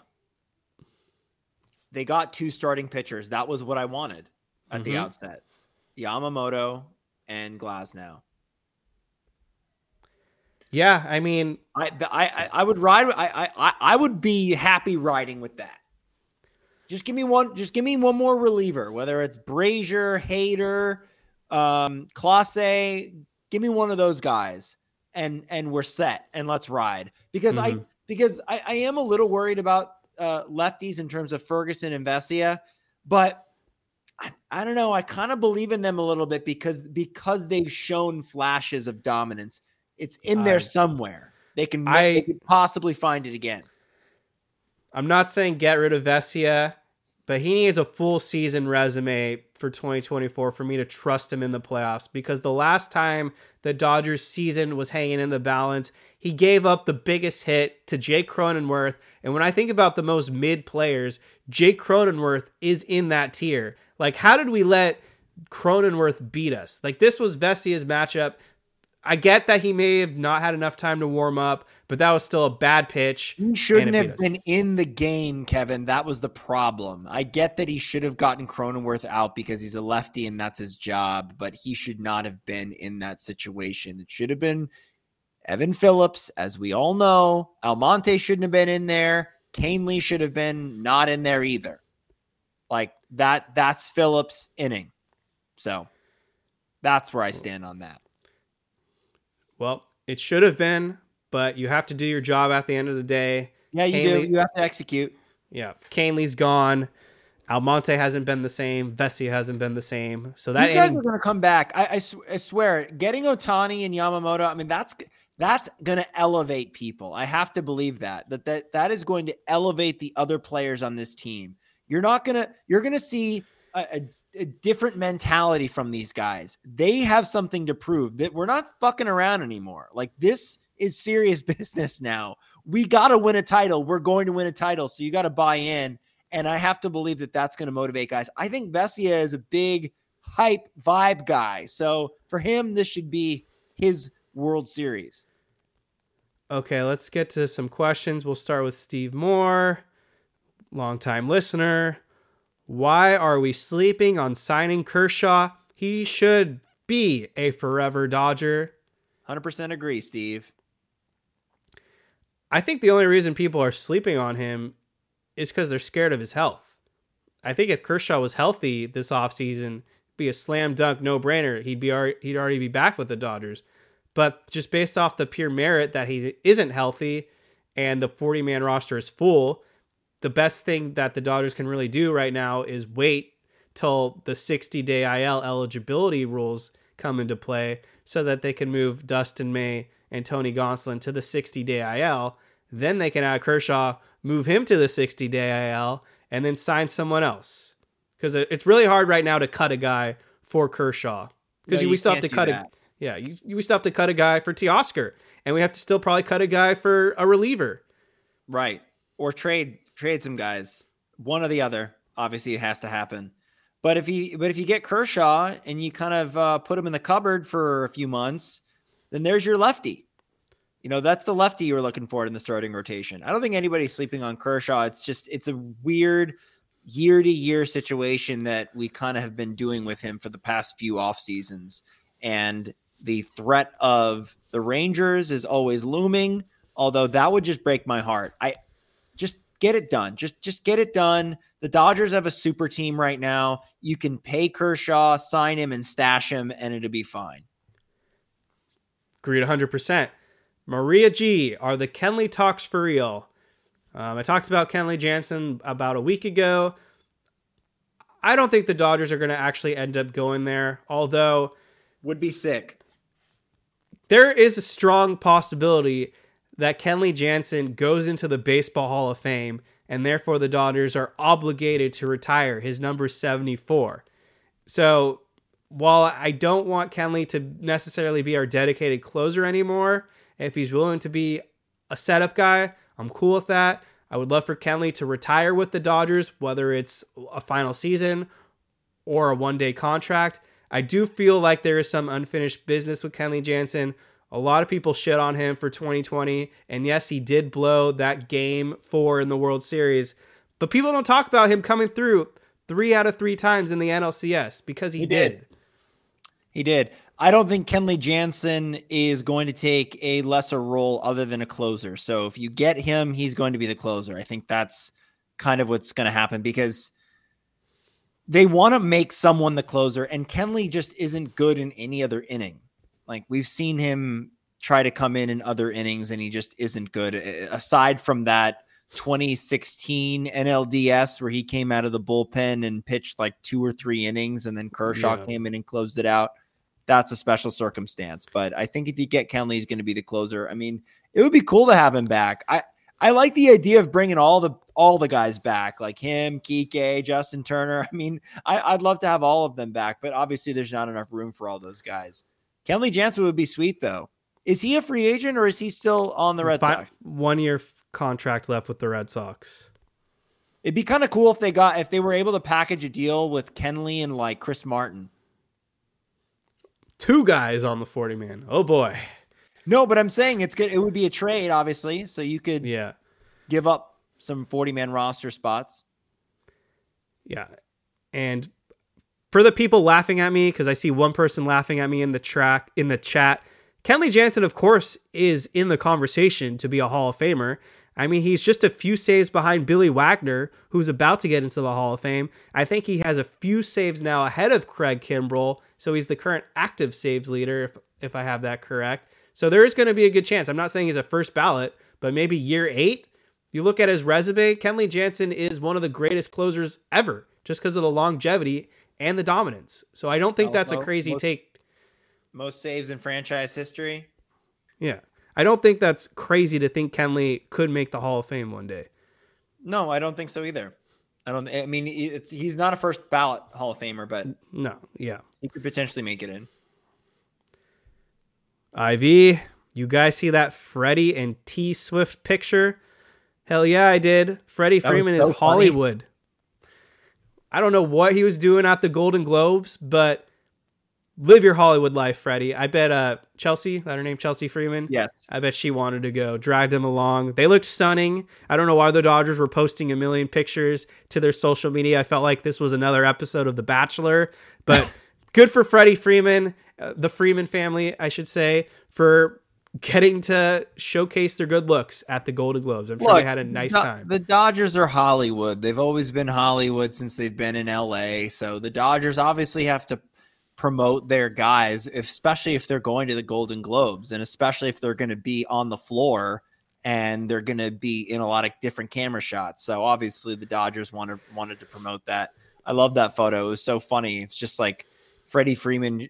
F: They got two starting pitchers. That was what I wanted at mm-hmm. the outset. Yamamoto and Glasnow.
E: Yeah, I mean,
F: I I I would ride. I I I would be happy riding with that. Just give me one. Just give me one more reliever, whether it's Brasier, Hader, um, Clase. Give me one of those guys, and and we're set. And let's ride because mm-hmm. I because I, I am a little worried about uh, lefties in terms of Ferguson and Vesia, but I, I don't know. I kind of believe in them a little bit because because they've shown flashes of dominance. It's in there somewhere. They can, I, they could possibly find it again.
E: I'm not saying get rid of Vesia, but he needs a full season resume for 2024 for me to trust him in the playoffs because the last time the Dodgers season was hanging in the balance, he gave up the biggest hit to Jake Cronenworth. And when I think about the most mid players, Jake Cronenworth is in that tier. Like, how did we let Cronenworth beat us? Like, this was Vesia's matchup. I get that he may have not had enough time to warm up, but that was still a bad pitch.
F: He shouldn't have been in the game, Kevin. That was the problem. I get that he should have gotten Cronenworth out because he's a lefty and that's his job, but he should not have been in that situation. It should have been Evan Phillips, as we all know. Almonte shouldn't have been in there. Kahnle should have been not in there either. Like that, that's Phillips' inning. So that's where I stand on that.
E: Well, it should have been, but you have to do your job at the end of the day.
F: Yeah, you do. You have to execute.
E: Yeah, Kahnle's gone. Almonte hasn't been the same. Vesia hasn't been the same. So that
F: you guys inning- are going to come back. I, I, sw- I, swear, getting Ohtani and Yamamoto. I mean, that's that's going to elevate people. I have to believe that that that that is going to elevate the other players on this team. You're not gonna. You're gonna see a, a a different mentality from these guys. They have something to prove that we're not fucking around anymore. Like this is serious business now. We got to win a title. We're going to win a title. So you got to buy in. And I have to believe that that's going to motivate guys. I think Vesia is a big hype vibe guy. So for him, this should be his World Series.
E: Okay, let's get to some questions. We'll start with Steve Moore, longtime listener. Why are we sleeping on signing Kershaw? He should be a forever Dodger.
F: 100% agree, Steve.
E: I think the only reason people are sleeping on him is because they're scared of his health. I think if Kershaw was healthy this offseason, be a slam dunk no brainer. He'd be already, he'd already be back with the Dodgers. But just based off the pure merit that he isn't healthy and the 40 man roster is full, the best thing that the Dodgers can really do right now is wait till the 60 day IL eligibility rules come into play so that they can move Dustin May and Tony Gonsolin to the 60 day IL. Then they can add Kershaw, move him to the 60 day IL, and then sign someone else. Because it's really hard right now to cut a guy for Kershaw. Because no, we still have to cut that. a yeah, you, we still have to cut a guy for Teoscar, and we have to still probably cut a guy for a reliever.
F: Right. Or trade trade some guys, one or the other. Obviously, it has to happen. But if you but if you get Kershaw and you kind of uh, put him in the cupboard for a few months, then there's your lefty. You know that's the lefty you were looking for in the starting rotation. I don't think anybody's sleeping on Kershaw. It's just it's a weird year to year situation that we kind of have been doing with him for the past few off seasons, and the threat of the Rangers is always looming. Although that would just break my heart. I just Get it done. Just just get it done. The Dodgers have a super team right now. You can pay Kershaw, sign him, and stash him, and it'll be fine.
E: Agreed 100%. Maria G, are the Kenley talks for real? Um, I talked about Kenley Jansen about a week ago. I don't think the Dodgers are going to actually end up going there, although.
F: Would be sick.
E: There is a strong possibility that Kenley Jansen goes into the Baseball Hall of Fame, and therefore the Dodgers are obligated to retire his number 74. So while I don't want Kenley to necessarily be our dedicated closer anymore, if he's willing to be a setup guy, I'm cool with that. I would love for Kenley to retire with the Dodgers, whether it's a final season or a one day contract. I do feel like there is some unfinished business with Kenley Jansen. A lot of people shit on him for 2020. And yes, he did blow that game four in the World Series. But people don't talk about him coming through three out of three times in the NLCS because he, he did. did.
F: He did. I don't think Kenley Jansen is going to take a lesser role other than a closer. So if you get him, he's going to be the closer. I think that's kind of what's going to happen because they want to make someone the closer, and Kenley just isn't good in any other inning. Like we've seen him try to come in in other innings and he just isn't good. Aside from that 2016 NLDS where he came out of the bullpen and pitched like two or three innings and then Kershaw yeah. came in and closed it out. That's a special circumstance. But I think if you get Kenley, he's going to be the closer. I mean, it would be cool to have him back. I I like the idea of bringing all the all the guys back, like him, Kike, Justin Turner. I mean, I, would love to have all of them back, but obviously there's not enough room for all those guys. Kenley Jansen would be sweet though. Is he a free agent or is he still on the Red Sox?
E: One year contract left with the Red Sox.
F: It'd be kind of cool if they got if they were able to package a deal with Kenley and like Chris Martin.
E: Two guys on the 40 man. Oh boy.
F: No, but I'm saying it's good. It would be a trade, obviously. So you could
E: yeah
F: give up some 40 man roster spots.
E: Yeah. And for the people laughing at me, because I see one person laughing at me in the track in the chat, Kenley Jansen, of course, is in the conversation to be a Hall of Famer. I mean, he's just a few saves behind Billy Wagner, who's about to get into the Hall of Fame. I think he has a few saves now ahead of Craig Kimbrel, so he's the current active saves leader, if if I have that correct. So there is going to be a good chance. I'm not saying he's a first ballot, but maybe year eight. You look at his resume, Kenley Jansen is one of the greatest closers ever, just because of the longevity and the dominance. So I don't think that's a crazy
F: most,
E: take.
F: Most saves in franchise history.
E: Yeah. I don't think that's crazy to think Kenley could make the Hall of Fame one day.
F: No, I don't think so either. I don't. I mean, he's not a first ballot Hall of Famer, but
E: no, yeah,
F: he could potentially make it in.
E: IV, you guys see that Freddie and T Swift picture? Hell yeah, I did. Freddie Freeman so is Hollywood. I don't know what he was doing at the Golden Globes, but live your Hollywood life, Freddie. I bet uh Chelsea, that her name Chelsea Freeman.
F: Yes.
E: I bet she wanted to go. Dragged him along. They looked stunning. I don't know why the Dodgers were posting a million pictures to their social media. I felt like this was another episode of The Bachelor, but good for Freddie Freeman, uh, the Freeman family, I should say, for getting to showcase their good looks at the Golden Globes. I'm sure Look, they had a nice
F: the,
E: time.
F: The Dodgers are Hollywood. They've always been Hollywood since they've been in LA. So the Dodgers obviously have to promote their guys, especially if they're going to the Golden Globes and especially if they're going to be on the floor and they're going to be in a lot of different camera shots. So obviously the Dodgers wanted wanted to promote that. I love that photo. It was so funny. It's just like Freddie Freeman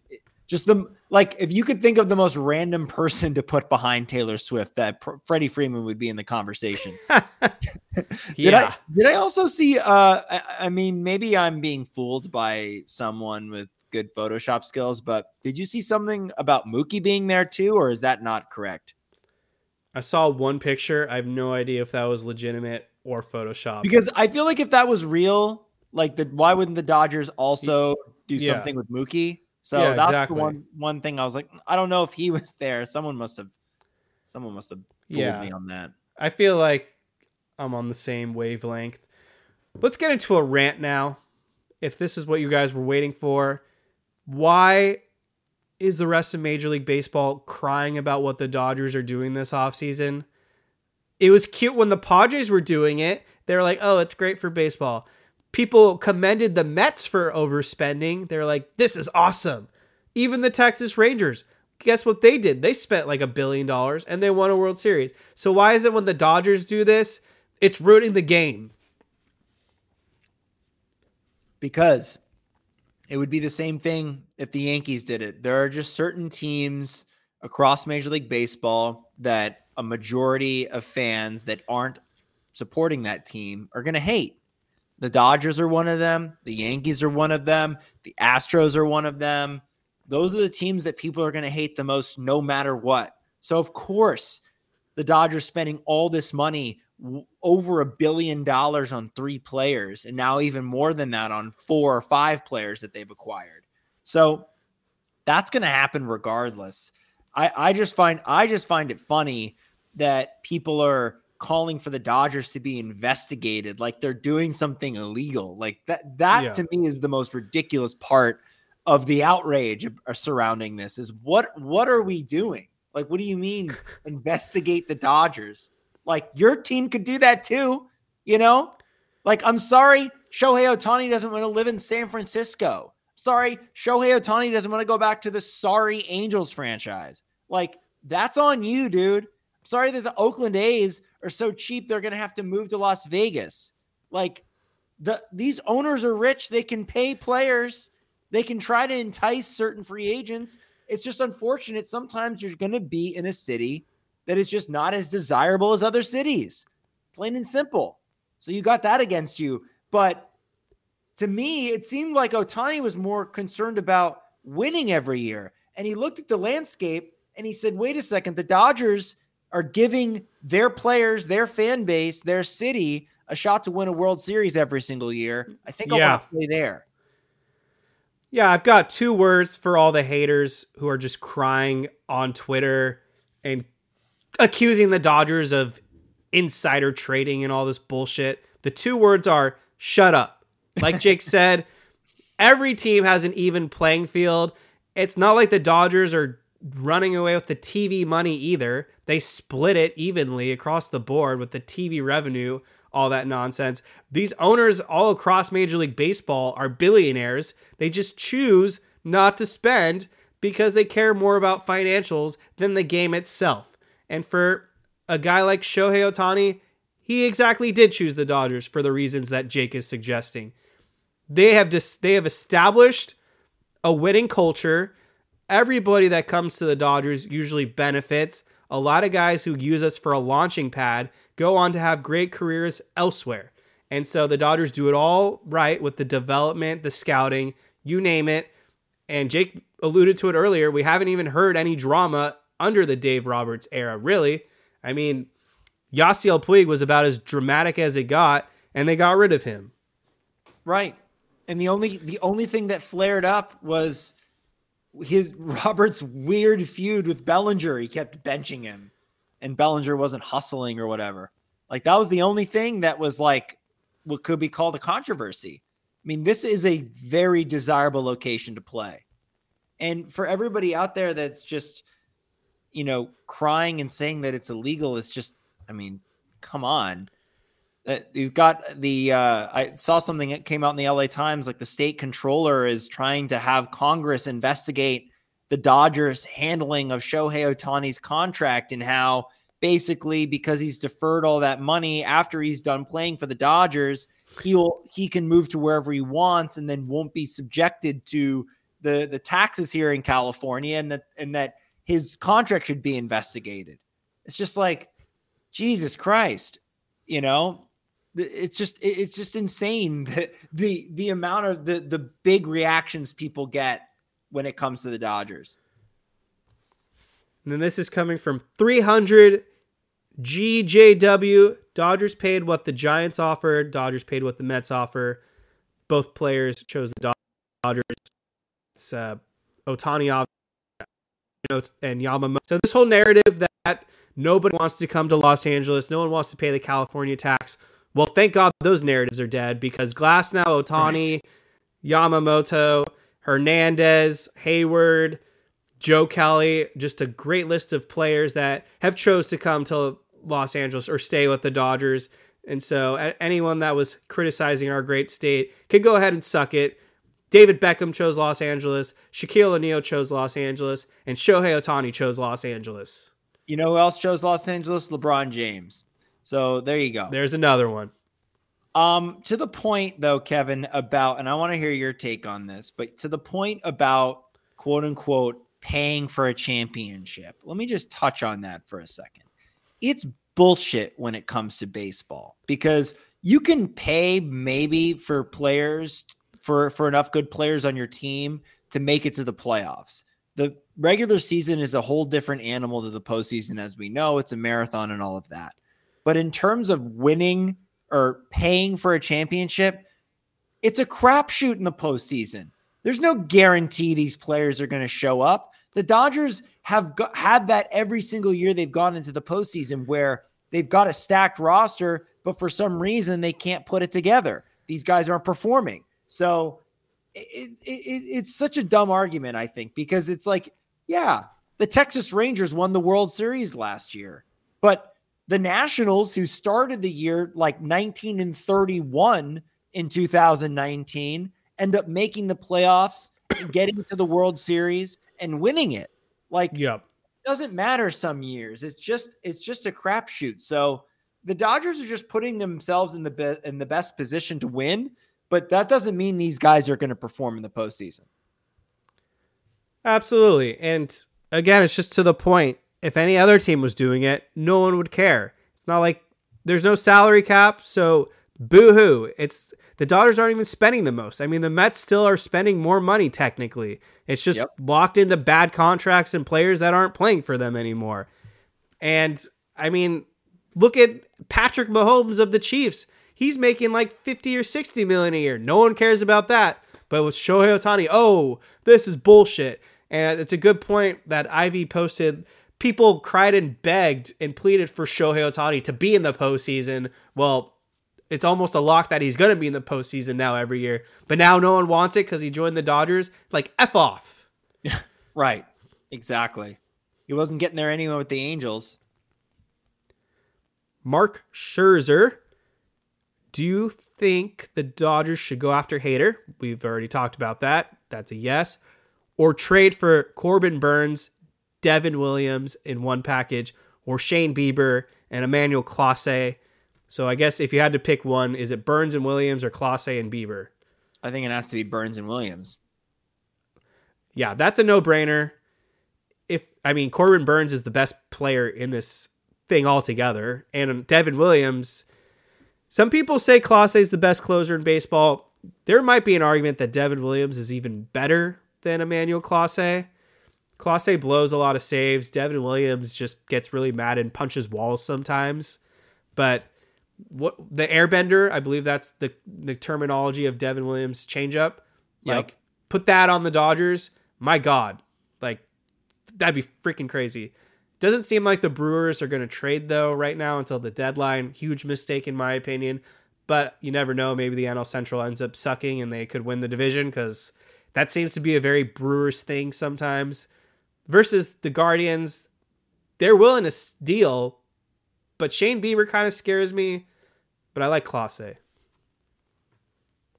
F: just the like if you could think of the most random person to put behind Taylor Swift, that Pr- Freddie Freeman would be in the conversation. did yeah. I did I also see? Uh, I, I, mean, maybe I'm being fooled by someone with good Photoshop skills, but did you see something about Mookie being there too, or is that not correct?
E: I saw one picture. I have no idea if that was legitimate or Photoshop.
F: Because I feel like if that was real, like the why wouldn't the Dodgers also do yeah. something with Mookie? So yeah, that's exactly. one one thing I was like, I don't know if he was there. Someone must have someone must have fooled yeah. me on that.
E: I feel like I'm on the same wavelength. Let's get into a rant now. If this is what you guys were waiting for, why is the rest of Major League Baseball crying about what the Dodgers are doing this offseason? It was cute when the Padres were doing it. They were like, oh, it's great for baseball people commended the Mets for overspending. They're like, this is awesome. Even the Texas Rangers, guess what they did? They spent like a billion dollars and they won a World Series. So why is it when the Dodgers do this, it's ruining the game?
F: Because it would be the same thing if the Yankees did it. There are just certain teams across Major League Baseball that a majority of fans that aren't supporting that team are going to hate. The Dodgers are one of them. The Yankees are one of them. The Astros are one of them. Those are the teams that people are going to hate the most no matter what. So, of course, the Dodgers spending all this money, over a billion dollars on three players, and now even more than that on four or five players that they've acquired. So, that's going to happen regardless. I, I just find I just find it funny that people are calling for the Dodgers to be investigated like they're doing something illegal. Like that that yeah. to me is the most ridiculous part of the outrage uh, surrounding this is what what are we doing? Like what do you mean investigate the Dodgers? Like your team could do that too, you know? Like I'm sorry Shohei Ohtani doesn't want to live in San Francisco. Sorry, Shohei Ohtani doesn't want to go back to the sorry Angels franchise. Like, that's on you, dude. I'm sorry that the Oakland A's are so cheap they're going to have to move to Las Vegas. Like the these owners are rich, they can pay players, they can try to entice certain free agents. It's just unfortunate sometimes you're going to be in a city that is just not as desirable as other cities. Plain and simple. So you got that against you. But to me, it seemed like Ohtani was more concerned about winning every year. And he looked at the landscape and he said, wait a second, the Dodgers are giving their players, their fan base, their city a shot to win a World Series every single year. I think I
E: Yeah.
F: want to play there.
E: Yeah, I've got two words for all the haters who are just crying on Twitter and accusing the Dodgers of insider trading and all this bullshit. The two words are shut up. Like Jake said, every team has an even playing field. It's not like the Dodgers are running away with the TV money either. They split it evenly across the board with the TV revenue, all that nonsense. These owners all across Major League Baseball are billionaires. They just choose not to spend because they care more about financials than the game itself. And for a guy like Shohei Ohtani, he exactly did choose the Dodgers for the reasons that Jake is suggesting. They have just they have established a winning culture. Everybody that comes to the Dodgers usually benefits. A lot of guys who use us for a launching pad go on to have great careers elsewhere. And so the Dodgers do it all right with the development, the scouting, you name it. And Jake alluded to it earlier. We haven't even heard any drama under the Dave Roberts era, really. I mean, Yasiel Puig was about as dramatic as it got, and they got rid of him.
F: Right. And the only the only thing that flared up was his Robert's weird feud with Bellinger. He kept benching him and Bellinger wasn't hustling or whatever. Like that was the only thing that was like what could be called a controversy. I mean, this is a very desirable location to play. And for everybody out there that's just you know crying and saying that it's illegal is just I mean, come on. Uh, you've got the uh, I saw something that came out in the LA Times like the state controller is trying to have Congress investigate the Dodgers handling of Shohei Ohtani's contract and how basically because he's deferred all that money after he's done playing for the Dodgers, he'll he can move to wherever he wants and then won't be subjected to the the taxes here in California and that and that his contract should be investigated. It's just like Jesus Christ, you know, it's just it's just insane that the the amount of the the big reactions people get when it comes to the Dodgers.
E: And then this is coming from 300 GJW. Dodgers paid what the Giants offered. Dodgers paid what the Mets offer. Both players chose the Dodgers. It's uh, Ohtani and Yamamoto. So this whole narrative that nobody wants to come to Los Angeles, no one wants to pay the California tax. Well, thank God those narratives are dead because Glass now, Ohtani, Yamamoto, Hernandez, Heyward, Joe Kelly, just a great list of players that have chose to come to Los Angeles or stay with the Dodgers. And so anyone that was criticizing our great state could go ahead and suck it. David Beckham chose Los Angeles, Shaquille O'Neal chose Los Angeles, and Shohei Ohtani chose Los Angeles.
F: You know who else chose Los Angeles? LeBron James. So there you go.
E: There's another one.
F: Um, to the point though, Kevin, about and I want to hear your take on this, but to the point about quote unquote paying for a championship. Let me just touch on that for a second. It's bullshit when it comes to baseball because you can pay maybe for players for for enough good players on your team to make it to the playoffs. The regular season is a whole different animal to the postseason, as we know. It's a marathon and all of that. But in terms of winning or paying for a championship, it's a crapshoot in the postseason. There's no guarantee these players are going to show up. The Dodgers have got, had that every single year they've gone into the postseason where they've got a stacked roster, but for some reason they can't put it together. These guys aren't performing. So it, it, it, it's such a dumb argument, I think, because it's like, yeah, the Texas Rangers won the World Series last year, but the Nationals, who started the year like 19 and 31 in 2019, end up making the playoffs, getting to the World Series, and winning it. Like,
E: yep.
F: doesn't matter some years. It's just it's just a crapshoot. So the Dodgers are just putting themselves in the be- in the best position to win, but that doesn't mean these guys are going to perform in the postseason.
E: Absolutely, and again, it's just to the point. If any other team was doing it, no one would care. It's not like there's no salary cap, so Boo hoo. It's the Dodgers aren't even spending the most. I mean, the Mets still are spending more money technically. It's just
F: Yep.
E: locked into bad contracts and players that aren't playing for them anymore. And I mean, look at Patrick Mahomes of the Chiefs. He's making like 50 or 60 million a year. No one cares about that. But with Shohei Ohtani, oh, this is bullshit. And it's a good point that Ivy posted. People cried and begged and pleaded for Shohei Ohtani to be in the postseason. Well, it's almost a lock that he's going to be in the postseason now every year. But now no one wants it because he joined the Dodgers. Like, F off.
F: Right. Exactly. He wasn't getting there anyway with the Angels.
E: Mark Scherzer. Do you think the Dodgers should go after Hader? We've already talked about that. That's a yes. Or trade for Corbin Burnes, Devin Williams in one package, or Shane Bieber and Emmanuel Clase. So I guess if you had to pick one, is it Burnes and Williams or Clase and Bieber?
F: I think it has to be Burnes and Williams.
E: Yeah, that's a no-brainer. If I mean Corbin Burnes is the best player in this thing altogether, and Devin Williams. Some people say Clase is the best closer in baseball. There might be an argument that Devin Williams is even better than Emmanuel Clase. Clase blows a lot of saves. Devin Williams just gets really mad and punches walls sometimes. But what the airbender, I believe that's the the terminology of Devin Williams changeup.
F: Yep.
E: Like put that on the Dodgers. My God. Like that'd be freaking crazy. Doesn't seem like the Brewers are going to trade though right now until the deadline. Huge mistake in my opinion, but you never know. Maybe the NL Central ends up sucking and they could win the division because that seems to be a very Brewers thing sometimes. Versus the Guardians, they're willing to deal, but Shane Bieber kind of scares me. But I like Clase.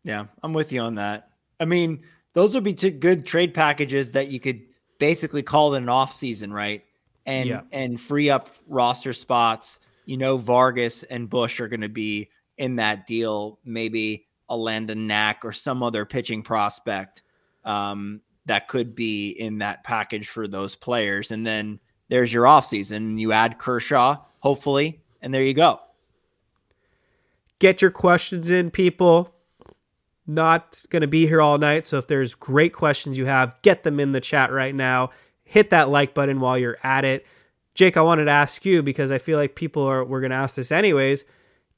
F: Yeah, I'm with you on that. I mean, those would be two good trade packages that you could basically call it an off season, right? And
E: Yeah.
F: and free up roster spots. You know, Vargas and Busch are going to be in that deal. Maybe a Landon Knack or some other pitching prospect um, that could be in that package for those players. And then there's your offseason. You add Kershaw, hopefully, and there you go.
E: Get your questions in, people. Not going to be here all night. So if there's great questions you have, get them in the chat right now. Hit that like button while you're at it. Jake, I wanted to ask you because I feel like people are we're going to ask this anyways.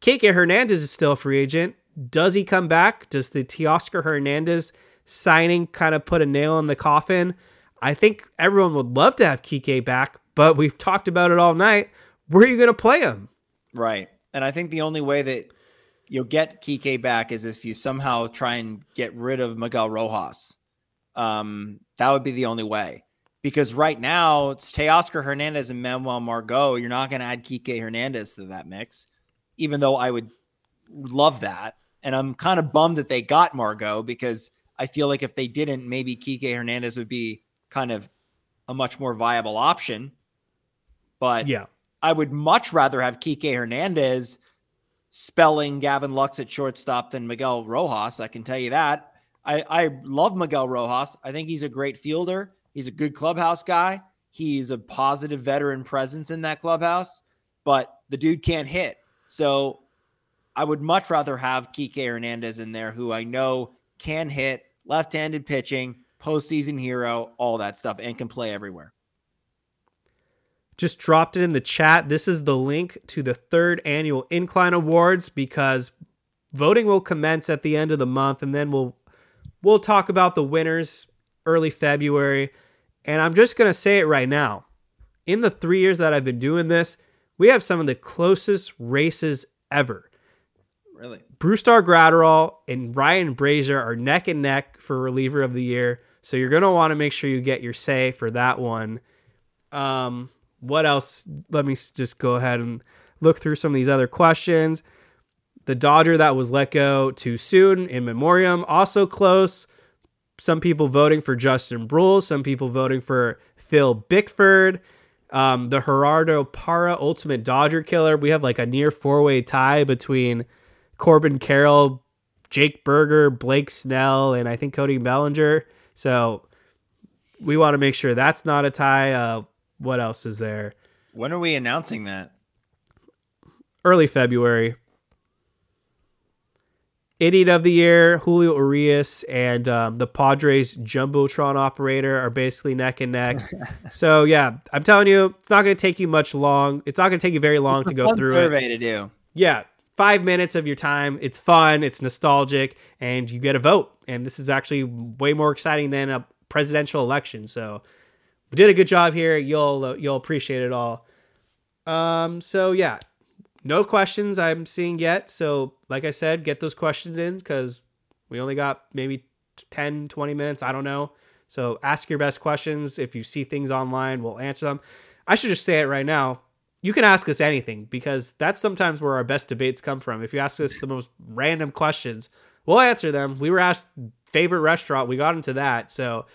E: Kike Hernandez is still a free agent. Does he come back? Does the Teoscar Hernandez signing kind of put a nail in the coffin? I think everyone would love to have Kike back, but we've talked about it all night. Where are you going to play him?
F: Right. And I think the only way that you'll get Kike back is if you somehow try and get rid of Miguel Rojas. Um, that would be the only way. Because right now it's Teoscar Hernandez and Manuel Margot. You're not going to add Kike Hernandez to that mix, even though I would love that. And I'm kind of bummed that they got Margot because I feel like if they didn't, maybe Kike Hernandez would be kind of a much more viable option. But
E: Yeah.
F: I would much rather have Kike Hernandez spelling Gavin Lux at shortstop than Miguel Rojas. I can tell you that. I, I love Miguel Rojas. I think he's a great fielder. He's a good clubhouse guy. He's a positive veteran presence in that clubhouse, but the dude can't hit. So I would much rather have Kike Hernandez in there, who I know can hit, left handed pitching, postseason hero, all that stuff, and can play everywhere.
E: just dropped it in the chat. This is the link to the third annual Incline Awards because voting will commence at the end of the month and then we'll we'll talk about the winners early February. And I'm just to say it right now. In the 3 years that I've been doing this, we have some of the closest races ever.
F: Really?
E: Brusdar Graterol and Ryan Brasier are neck and neck for reliever of the year. So you're going to want to make sure you get your say for that one. Um, what else? Let me just go ahead and look through some of these other questions. The Dodger that was let go too soon in memoriam, also close. Some people voting for Justin Bruihl, some people voting for Phil Bickford. Um, the Gerardo Parra Ultimate Dodger Killer. We have like a near four way tie between Corbin Carroll, Jake Burger, Blake Snell, and I think Cody Bellinger. So we want to make sure that's not a tie. Uh, what else is there?
F: When are we announcing that?
E: Early February. Idiot of the Year, Julio Urias, and um, the Padres Jumbotron operator are basically neck and neck. so, yeah, I'm telling you, it's not going to take you much long. It's not going to take you very long to go through
F: survey
E: it.
F: to do.
E: Yeah, five minutes of your time. It's fun, it's nostalgic, and you get a vote. And this is actually way more exciting than a presidential election. So, we did a good job here. You'll uh, you'll appreciate it all. Um, so yeah, no questions I'm seeing yet. So, like I said, get those questions in because we only got maybe 10, 20 minutes. I don't know. So, ask your best questions. If you see things online, we'll answer them. I should just say it right now. You can ask us anything because that's sometimes where our best debates come from. If you ask us the most random questions, we'll answer them. We were asked favorite restaurant, we got into that. So,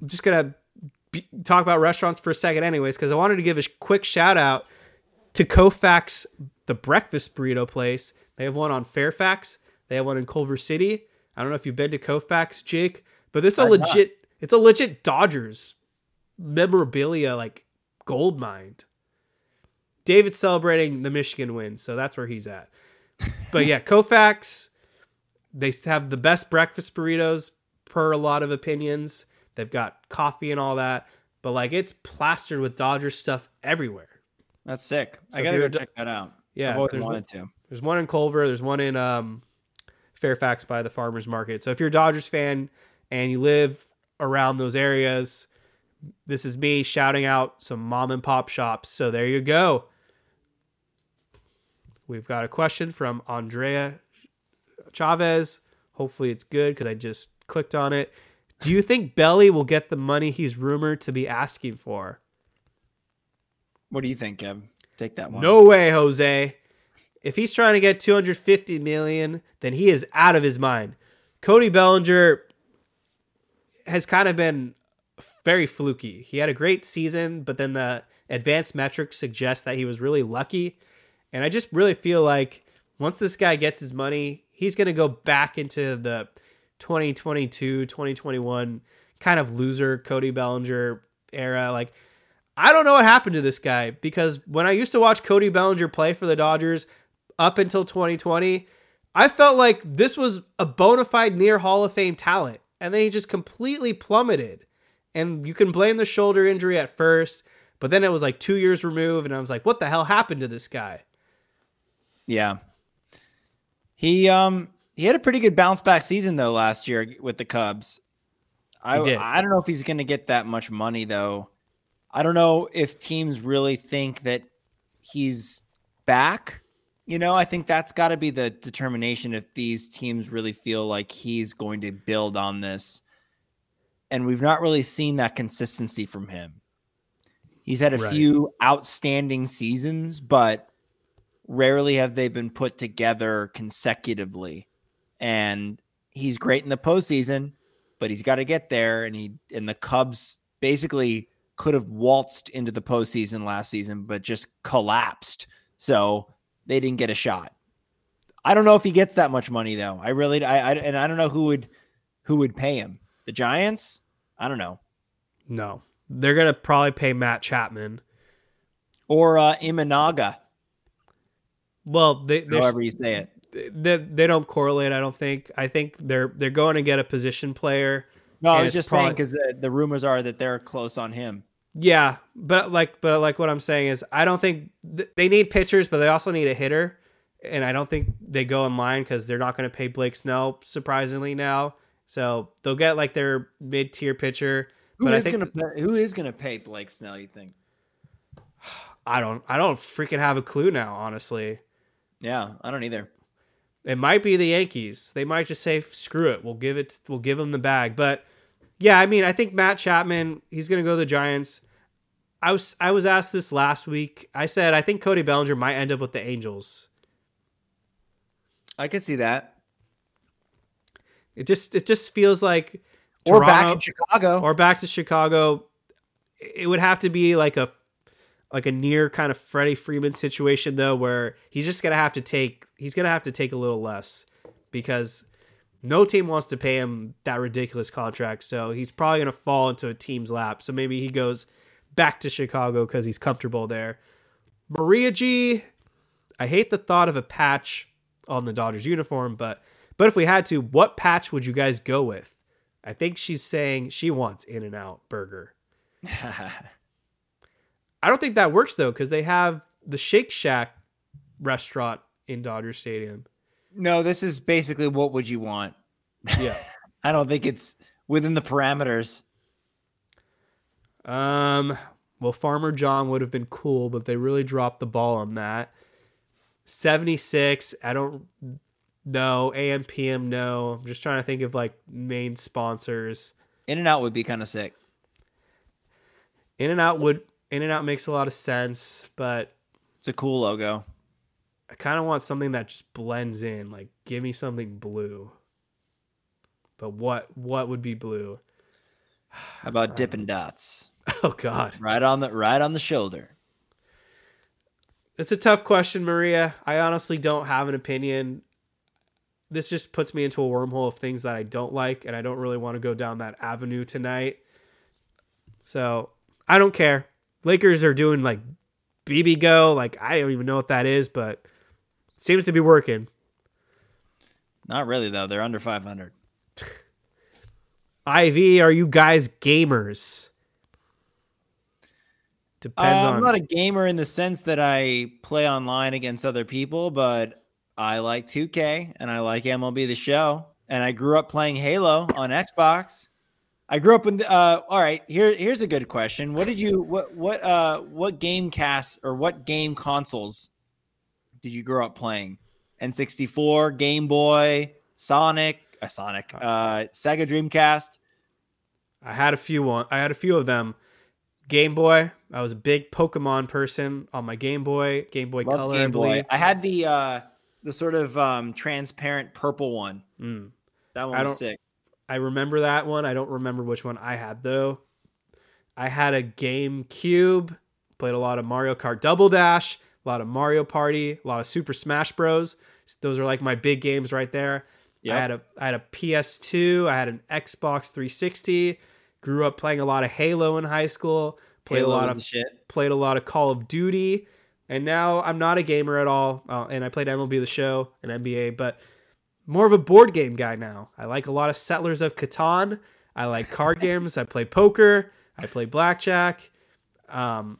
E: I'm just going to talk about restaurants for a second, anyways, because I wanted to give a quick shout out to Koufax, the breakfast burrito place. They have one on Fairfax. They have one in Culver City. I don't know if you've been to Koufax, Jake, but it's a legit. It's a legit Dodgers memorabilia like gold mine. David's celebrating the Michigan win, so that's where he's at. But yeah, Koufax, they have the best breakfast burritos per a lot of opinions. They've got coffee and all that, but like it's plastered with Dodger stuff everywhere.
F: That's sick.
E: So
F: I gotta go
E: Do-
F: check that out.
E: Yeah, there's
F: wanted to.
E: There's one in Culver. There's one in um, Fairfax by the farmers market. So if you're a Dodgers fan and you live around those areas, this is me shouting out some mom and pop shops. So there you go. We've got a question from Andrea Chavez. Hopefully it's good because I just clicked on it. Do you think Belly will get the money he's rumored to be asking for?
F: What do you think, Kev? Take that one.
E: No way, Jose. If he's trying to get 250 million, then he is out of his mind. Cody Bellinger has kind of been very fluky. He had a great season, but then the advanced metrics suggest that he was really lucky. And I just really feel like once this guy gets his money, he's going to go back into the 2022, 2021 kind of loser Cody Bellinger era. Like, I don't know what happened to this guy because when I used to watch Cody Bellinger play for the Dodgers up until 2020, I felt like this was a bona fide near Hall of Fame talent. And then he just completely plummeted. And you can blame the shoulder injury at first, but then it was like two years removed. And I was like, what the hell happened to this guy?
F: Yeah. He um he had a pretty good bounce back season though last year with the Cubs. I. I don't know if he's going to get that much money though. I don't know if teams really think that he's back. You know, I think that's got to be the determination if these teams really feel like he's going to build on this. And we've not really seen that consistency from him. He's had a
E: Right.
F: few outstanding seasons, but rarely have they been put together consecutively. And he's great in the postseason, but he's got to get there. And he and the Cubs basically could have waltzed into the postseason last season, but just collapsed. So they didn't get a shot. I don't know if he gets that much money though. I really, I, I and I don't know who would who would pay him. The Giants? I don't know.
E: No. They're going to probably pay Matt Chapman.
F: Or uh, Imanaga,
E: Well, they,
F: however you say it.
E: they, they don't correlate, I don't think. I think they're they're going to get a position player.
F: No, I was just saying because the, the rumors are that they're close on him.
E: Yeah, but like, but like what I'm saying is, I don't think th- they need pitchers, but they also need a hitter, and I don't think they go in line because they're not going to pay Blake Snell surprisingly now. So they'll get like their mid tier pitcher.
F: Who is
E: think
F: gonna pay, who is gonna pay Blake Snell? You think?
E: I don't I don't freaking have a clue now. Honestly,
F: Yeah, I don't either.
E: it might be the Yankees. They might just say screw it. We'll give it. We'll give them the bag. But yeah, I mean, I think Matt Chapman. He's going to go to the Giants. I was I was asked this last week. I said I think Cody Bellinger might end up with the Angels.
F: I could see that.
E: It just it just feels like
F: Or back in Chicago.
E: or back to Chicago. It would have to be like a like a near kind of Freddie Freeman situation though, where he's just gonna have to take he's gonna have to take a little less because no team wants to pay him that ridiculous contract. So he's probably gonna fall into a team's lap. So maybe he goes back to Chicago because he's comfortable there. Maria G, I hate the thought of a patch on the Dodgers uniform, but but if we had to, what patch would you guys go with? I think she's saying she wants In and Out burger. I don't think that works though because they have the Shake Shack restaurant in Dodger Stadium.
F: No, this is basically what would you want?
E: Yeah.
F: I don't think it's within the parameters.
E: Um, well, Farmer John would have been cool, but they really dropped the ball on that. 76, I don't know. AM, PM, no. I'm just trying to think of like main sponsors.
F: In and out would be kind of sick.
E: In and Out would In and Out makes a lot of sense, but
F: It's a cool logo.
E: I kind of want something that just blends in. Like, give me something blue. But what what would be blue?
F: How about Dippin' Dots?
E: Oh God,
F: Right on the right on the shoulder.
E: it's a tough question, Maria. I honestly don't have an opinion. This just puts me into a wormhole of things that I don't like, and I don't really want to go down that avenue tonight. So I don't care. Lakers are doing like Bibigo, like I don't even know what that is, but seems to be working.
F: Not really though. They're under 500.
E: Ivy, are you guys gamers? Depends
F: Uh,
E: on.
F: I'm not a gamer in the sense that I play online against other people, but I like 2K and I like MLB The Show, and I grew up playing Halo on Xbox. I grew up in. The, uh, all right, here here's a good question. What did you what what uh what game casts or what game consoles did you grow up playing? N64, Game Boy, Sonic, uh, Sonic, uh, Sega Dreamcast.
E: I had a few one. I had a few of them. Game Boy. I was a big Pokemon person on my Game Boy. Game Boy
F: Loved
E: Color, I
F: Game Boy.
E: believe.
F: I had the uh the sort of um transparent purple one.
E: Mm.
F: That one
E: I
F: was sick.
E: I remember that one. I don't remember which one I had though. I had a GameCube. Played a lot of Mario Kart Double Dash, a lot of Mario Party, a lot of Super Smash Bros. Those are like my big games right there.
F: Yep.
E: I had a I had a PS2. I had an Xbox 360. Grew up playing a lot of Halo in high school. Played
F: Halo
E: a lot of
F: shit.
E: played a lot of Call of Duty, and now I'm not a gamer at all. Uh, and I played MLB The Show and NBA, but more of a board game guy now. I like a lot of Settlers of Catan. I like card games. I play poker. I play blackjack. Um,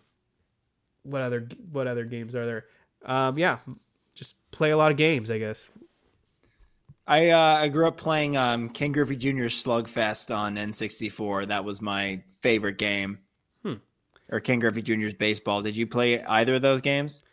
E: what other what other games are there? Um, yeah, just play a lot of games, I guess.
F: I uh, I grew up playing um, Ken Griffey Jr. Slugfest on N64. That was my favorite game.
E: Hmm.
F: Or Ken Griffey Jr.'s baseball. Did you play either of those games?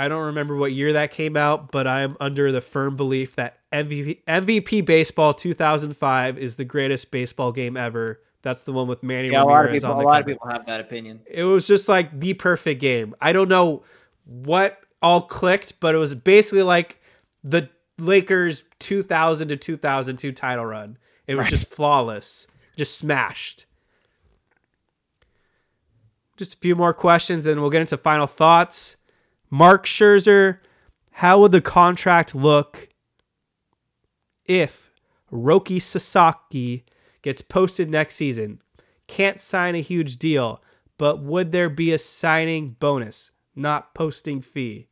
E: I don't remember what year that came out, but I am under the firm belief that MVP, MVP Baseball 2005 is the greatest baseball game ever. That's the one with Manny
F: Yeah, a lot of
E: Ramirez
F: people.
E: on
F: A
E: the
F: lot of people have that opinion.
E: It was just like the perfect game. I don't know what all clicked, but it was basically like the Lakers 2000 to 2002 title run. It was just flawless, just smashed. Just a few more questions, then we'll get into final thoughts. Mark Scherzer, how would the contract look if Roki Sasaki gets posted next season? Can't sign a huge deal, but would there be a signing bonus, not posting fee?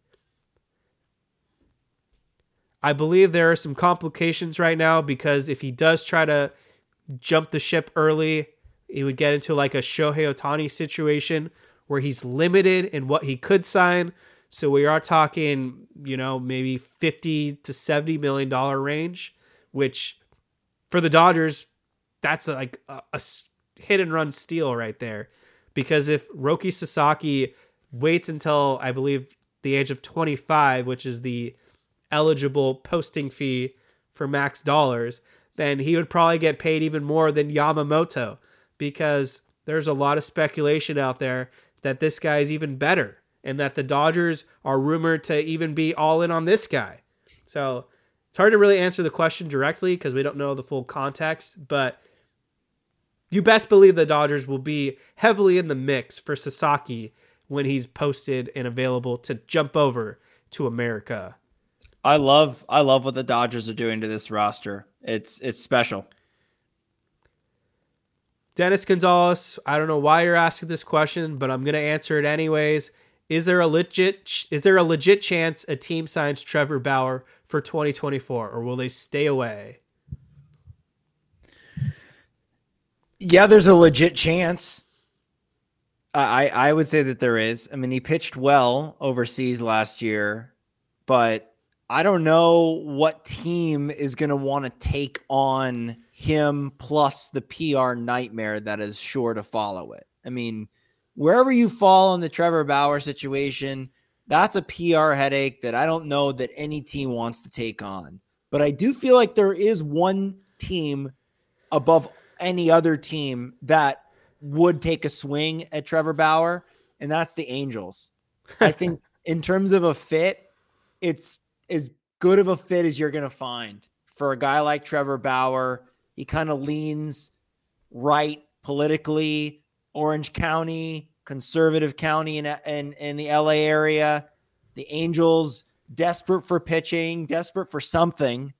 E: I believe there are some complications right now because if he does try to jump the ship early, he would get into like a Shohei Ohtani situation where he's limited in what he could sign. So we are talking, you know, maybe 50 to 70 million dollar range, which for the Dodgers, that's like a hit and run steal right there. Because if Roki Sasaki waits until I believe the age of 25, which is the eligible posting fee for max dollars, then he would probably get paid even more than Yamamoto because there's a lot of speculation out there that this guy is even better and that the Dodgers are rumored to even be all in on this guy. So it's hard to really answer the question directly because we don't know the full context, but you best believe the Dodgers will be heavily in the mix for Sasaki when he's posted and available to jump over to America.
F: I love I love what the Dodgers are doing to this roster. It's it's special.
E: Dennis Gonzalez, I don't know why you're asking this question, but I'm going to answer it anyways. Is there a legit is there a legit chance a team signs Trevor Bauer for 2024 or will they stay away?
F: Yeah, there's a legit chance. I I would say that there is. I mean, he pitched well overseas last year, but I don't know what team is going to want to take on him plus the PR nightmare that is sure to follow it. I mean, wherever you fall on the Trevor Bauer situation, that's a PR headache that I don't know that any team wants to take on. But I do feel like there is one team above any other team that would take a swing at Trevor Bauer, and that's the Angels. I think in terms of a fit, it's as good of a fit as you're going to find for a guy like Trevor Bauer. He kind of leans right politically, Orange County, conservative county in, in, in the LA area. The Angels desperate for pitching, desperate for something.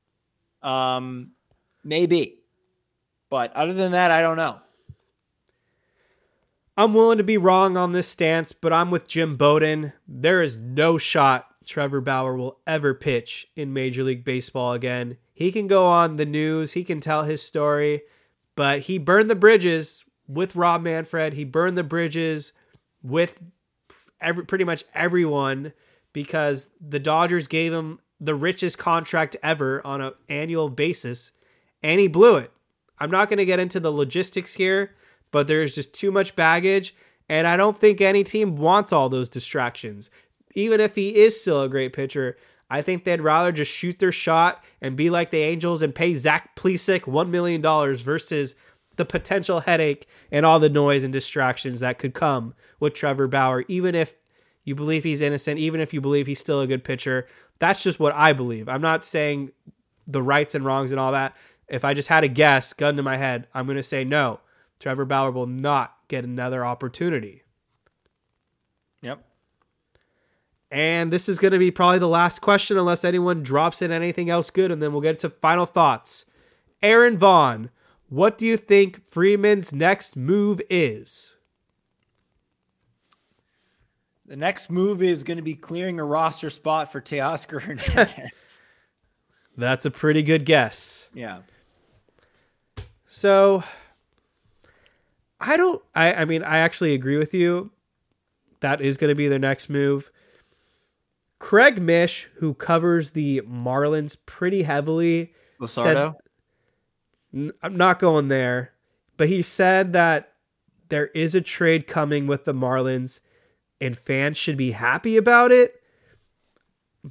F: Um, maybe. But other than that, I don't know.
E: I'm willing to be wrong on this stance, but I'm with Jim Bowden. There is no shot Trevor Bauer will ever pitch in Major League Baseball again. He can go on the news, he can tell his story, but he burned the bridges with Rob Manfred. He burned the bridges with every, pretty much everyone because the Dodgers gave him the richest contract ever on an annual basis, and he blew it. I'm not going to get into the logistics here but there's just too much baggage. And I don't think any team wants all those distractions. Even if he is still a great pitcher, I think they'd rather just shoot their shot and be like the Angels and pay Zach Plesac $1 million versus the potential headache and all the noise and distractions that could come with Trevor Bauer, even if you believe he's innocent, even if you believe he's still a good pitcher. That's just what I believe. I'm not saying the rights and wrongs and all that. If I just had a guess, gun to my head, I'm going to say no. Trevor Bauer will not get another opportunity.
F: Yep.
E: And this is going to be probably the last question, unless anyone drops in anything else good, and then we'll get to final thoughts. Aaron Vaughn, what do you think Friedman's next move is?
F: The next move is going to be clearing a roster spot for Teoscar Hernandez.
E: That's a pretty good guess.
F: Yeah.
E: So I don't. I. I mean, I actually agree with you. That is going to be their next move. Craig Mish, who covers the Marlins pretty heavily,
F: Luzardo.
E: Said, I'm not going there, but he said that there is a trade coming with the Marlins, and fans should be happy about it.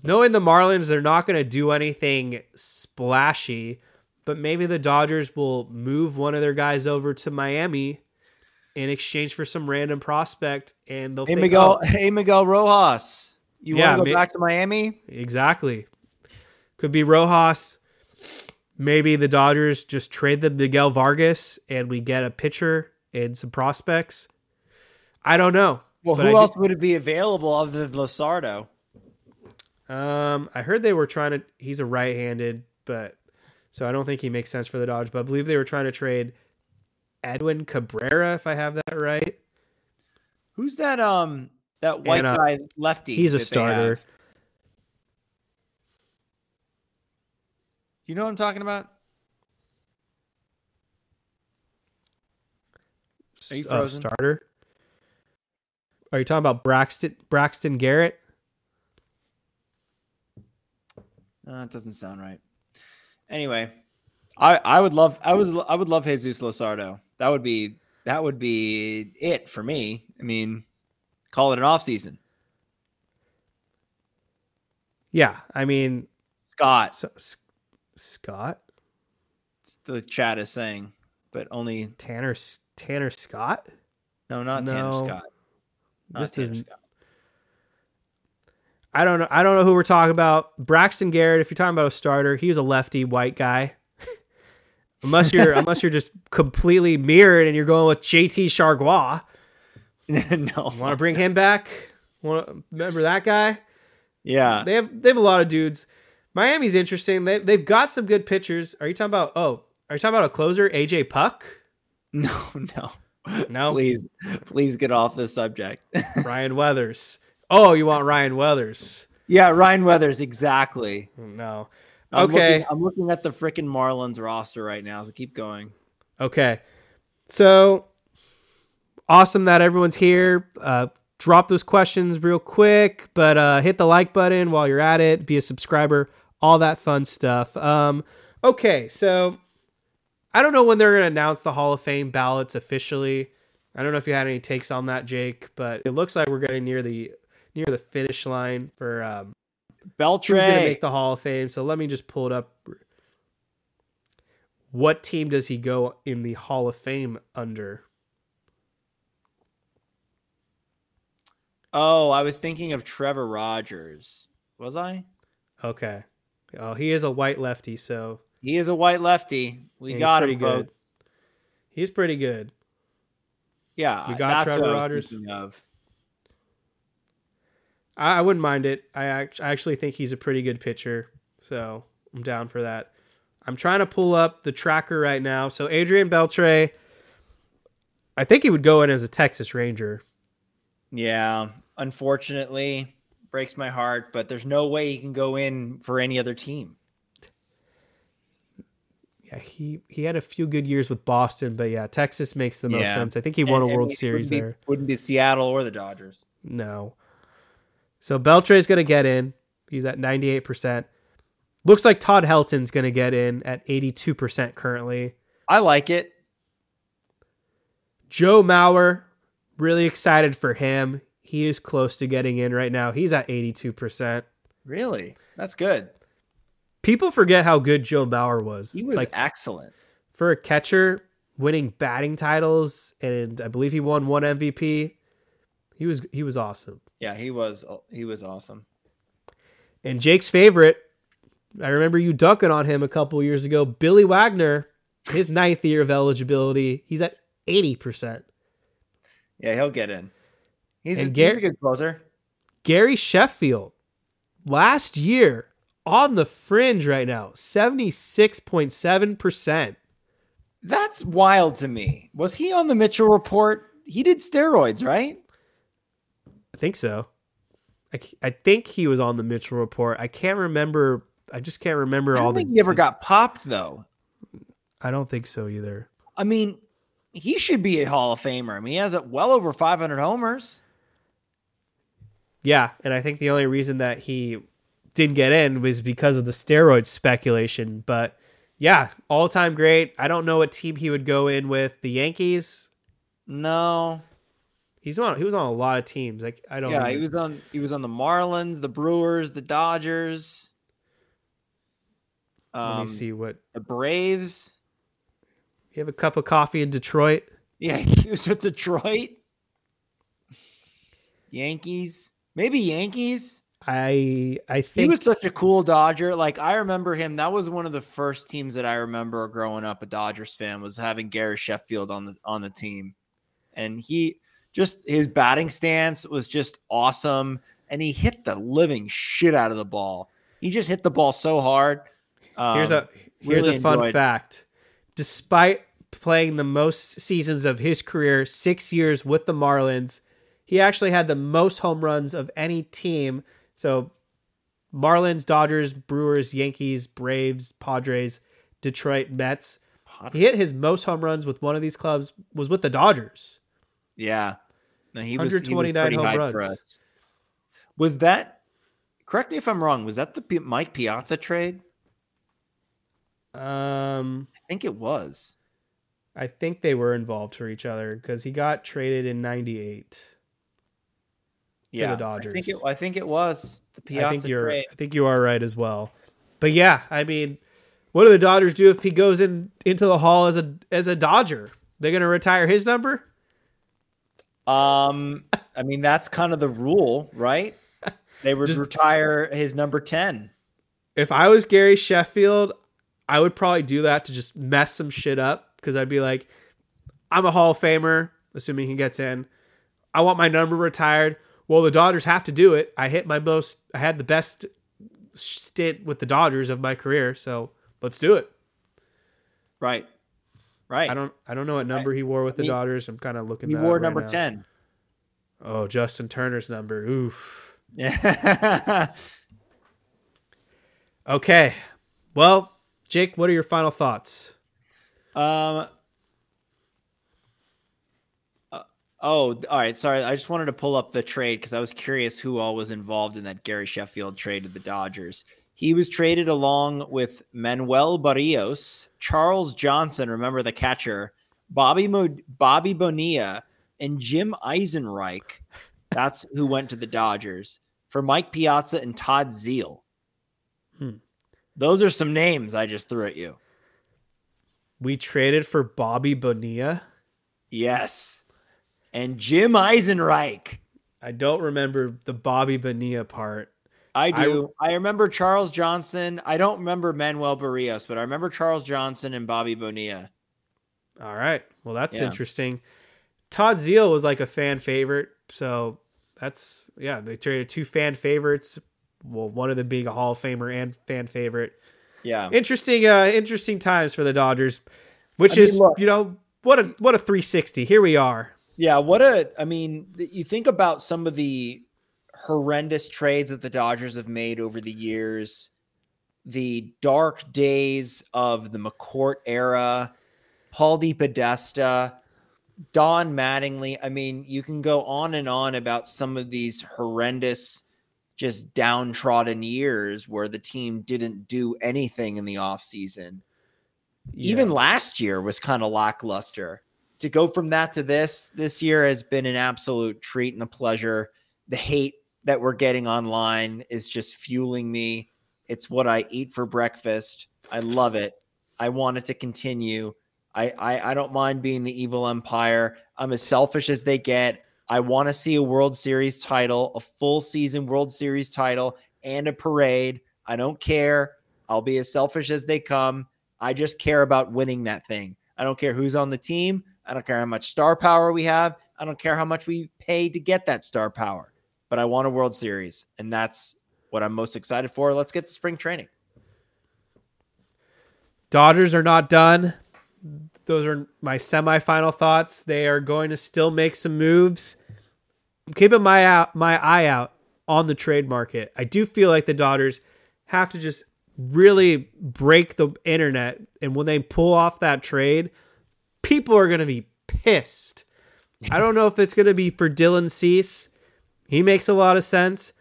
E: Knowing the Marlins, they're not going to do anything splashy, but maybe the Dodgers will move one of their guys over to Miami in exchange for some random prospect, and they'll
F: hey
E: think,
F: Miguel,
E: oh,
F: hey Miguel Rojas, you
E: Yeah,
F: want to go
E: ma-
F: back to Miami?
E: exactly. Could be Rojas. Maybe the Dodgers just trade the Miguel Vargas, and we get a pitcher and some prospects. I don't know.
F: Well, who
E: I
F: else would it be available other than Luzardo?
E: Um, I heard they were trying to. He's a right-handed, but so I don't think he makes sense for the Dodgers. But I believe they were trying to trade Edwin Cabrera, if I have that right.
F: Who's that? Um, that white
E: And, uh,
F: guy lefty.
E: He's a starter.
F: You know what I'm talking about? Are you
E: uh, starter. Are you talking about Braxton Braxton Garrett?
F: Uh, it doesn't sound right. Anyway, I I would love I was I would love Jesus Luzardo. That would be that would be it for me. I mean, call it an off season.
E: Yeah, I mean
F: Scott,
E: so, Scott
F: the chat is saying, but only
E: Tanner Tanner Scott.
F: no, not Tanner Scott. Not
E: This
F: Tanner
E: doesn't-
F: Scott.
E: I don't know. I don't know who we're talking about. Braxton Garrett. If you're talking about a starter, he was a lefty white guy. unless you're unless you're just completely mirrored and you're going with JT Chargois.
F: no,
E: Want to bring him back? Want to remember that guy?
F: yeah,
E: They have they have a lot of dudes. Miami's interesting. They they've got some good pitchers. Are you talking about? Oh, are you talking about a closer? AJ Puk?
F: no, no,
E: No.
F: Please, please get off the subject.
E: Ryan Weathers. Oh, you want Ryan Weathers?
F: Yeah, Ryan Weathers, exactly.
E: No.
F: I'm
E: Okay.
F: looking, I'm looking at the freaking Marlins roster right now, so keep going.
E: Okay. So awesome that everyone's here. Uh, drop those questions real quick, but uh, hit the like button while you're at it. Be a subscriber, all that fun stuff. Um, okay, so I don't know when they're going to announce the Hall of Fame ballots officially. I don't know if you had any takes on that, Jake, but it looks like we're getting near the near the finish line for um, who's going to make the Hall of Fame. So let me just pull it up. What team does he go in the Hall of Fame under?
F: oh, I was thinking of Trevor Rogers. Was I?
E: Okay. Oh, he is a white lefty, so
F: He is a white lefty. We
E: Yeah,
F: got him,
E: good.
F: folks.
E: he's pretty good.
F: Yeah,
E: You got Trevor Rogers?
F: Of.
E: I, I wouldn't mind it. I, act- I actually think he's a pretty good pitcher, so I'm down for that. I'm trying to pull up the tracker right now. So Adrian Beltre, I think he would go in as a Texas Ranger.
F: Yeah, unfortunately, breaks my heart, but there's no way he can go in for any other team.
E: Yeah, he he had a few good years with Boston, but yeah, Texas makes the most
F: Yeah.
E: sense. I think he won
F: And-
E: a World Series
F: wouldn't be-
E: there.
F: Wouldn't be Seattle or the Dodgers.
E: No. So Beltre's going to get in. He's at 98%. Looks like Todd Helton's going to get in at 82% currently.
F: I like it.
E: Joe Mauer, really excited for him. He is close to getting in right now. He's at 82%.
F: Really, that's good.
E: People forget how good Joe Mauer was.
F: He was
E: like
F: excellent.
E: for a catcher, winning batting titles, and I believe he won one MVP. He was he was awesome.
F: Yeah, he was. He was awesome.
E: And Jake's favorite, I remember you dunking on him a couple years ago. Billy Wagner, his ninth year of eligibility, he's at 80%.
F: Yeah, he'll get in. He's, a,
E: And
F: he's a good closer.
E: Gary Sheffield, last year on the fringe right now, 76.7%.
F: That's wild to me. Was he on the Mitchell report? He did steroids, right?
E: I think so. I, I think he was on the Mitchell report. I can't remember. I just can't remember
F: I
E: all
F: don't
E: the.
F: think he ever got popped though.
E: I don't think so either.
F: I mean, he should be a Hall of Famer. I mean, he has well over 500 homers.
E: Yeah, and I think the only reason that he didn't get in was because of the steroid speculation. But yeah, all time great. I don't know what team he would go in with. The Yankees.
F: No,
E: He's on. He was on a lot of teams. Like I don't.
F: yeah,
E: know.
F: he was on. He was on the Marlins, the Brewers, the Dodgers.
E: Let
F: Um,
E: me see what.
F: the Braves.
E: You have a cup of coffee in Detroit.
F: Yeah, he was with Detroit. Yankees, maybe Yankees.
E: I I think He
F: was such a cool Dodger. Like I remember him. That was one of the first teams that I remember growing up. A Dodgers fan was having Gary Sheffield on the on the team, and he just his batting stance was just awesome, and he hit the living shit out of the ball. He just hit the ball so hard.
E: here's
F: Um,
E: a here's
F: really
E: a fun
F: enjoyed-
E: fact. Despite playing the most seasons of his career, six years with the Marlins, he actually had the most home runs of any team. So Marlins, Dodgers, Brewers, Yankees, Braves, Padres, Detroit, Mets. He hit his most home runs with one of these clubs was with the Dodgers.
F: Yeah, no, he was he was
E: 129 home runs.
F: Was that? Correct me if I'm wrong. Was that the P- Mike Piazza trade?
E: Um,
F: I think it was.
E: I think they were involved for each other because he got traded in '98.
F: Yeah,
E: the
F: I think
E: Dodgers.
F: it. I think it was the Piazza
E: I think you're.
F: trade.
E: I think you are right as well. But yeah, I mean, what do the Dodgers do if he goes in into the Hall as a as a Dodger? They're gonna retire his number.
F: Um, I mean that's kind of the rule, right? They would
E: Just-
F: retire his number ten.
E: If I was Gary Sheffield, I would probably do that to just mess some shit up because I'd be like, I'm a Hall of Famer, assuming he gets in. I want my number retired. Well, the Dodgers have to do it. I hit my most. I had the best stint with the Dodgers of my career, so let's do it.
F: Right. Right.
E: I don't. I don't know what number he wore with the
F: He-
E: Dodgers. I'm kind of looking.
F: He wore
E: right
F: number
E: now.
F: ten.
E: Oh, Justin Turner's number. Oof.
F: Yeah.
E: Okay. Well, Jake, what are your final thoughts?
F: um. uh, oh, all right. Sorry, I just wanted to pull up the trade because I was curious who all was involved in that Gary Sheffield trade to the Dodgers. He was traded along with Manuel Barrios, Charles Johnson, remember the catcher, Bobby Mo- Bobby Bonilla, and Jim Eisenreich. That's who went to the Dodgers for Mike Piazza and Todd Zeile.
E: Hmm.
F: Those are some names I just threw at you.
E: We traded for Bobby Bonilla.
F: Yes. And Jim Eisenreich.
E: I don't remember the Bobby Bonilla part.
F: I do. I, remember Charles Johnson. I don't remember Manuel Barrios, but I remember Charles Johnson and Bobby Bonilla.
E: All right. Well, that's
F: Yeah.
E: interesting. Todd Zeile was like a fan favorite. So that's, yeah, they traded two fan favorites. Well, one of them being a Hall of Famer and fan favorite.
F: Yeah.
E: Interesting, uh, interesting times for the Dodgers, which
F: I mean,
E: is,
F: look-
E: you know, what a what a 360. Here we are.
F: Yeah, what a I mean, you think about some of the horrendous trades that the Dodgers have made over the years, the dark days of the McCourt era, Paul DePodesta, Don Mattingly. I mean, you can go on and on about some of these horrendous just downtrodden years where the team didn't do anything in the offseason. Even last year was kind of lackluster. To go from that to this, this year has been an absolute treat and a pleasure. The hate that we're getting online is just fueling me. It's what I eat for breakfast. I love it. I want it to continue. I, I, I don't mind being the evil empire. I'm as selfish as they get. I want to see a World Series title, a full season World Series title, and a parade. I don't care. I'll be as selfish as they come. I just care about winning that thing. I don't care who's on the team. I don't care how much star power we have. I don't care how much we pay to get that star power. But I want a World Series, and that's what I'm most excited for. Let's get to spring training.
E: Dodgers are not done. Those are my semifinal thoughts. They are going to still make some moves. I'm keeping my out my eye out on the trade market. I do feel like the Dodgers have to just really break the internet, and when they pull off that trade, people are going to be pissed. I don't know if it's going to be for Dylan Cease. He makes a lot of sense.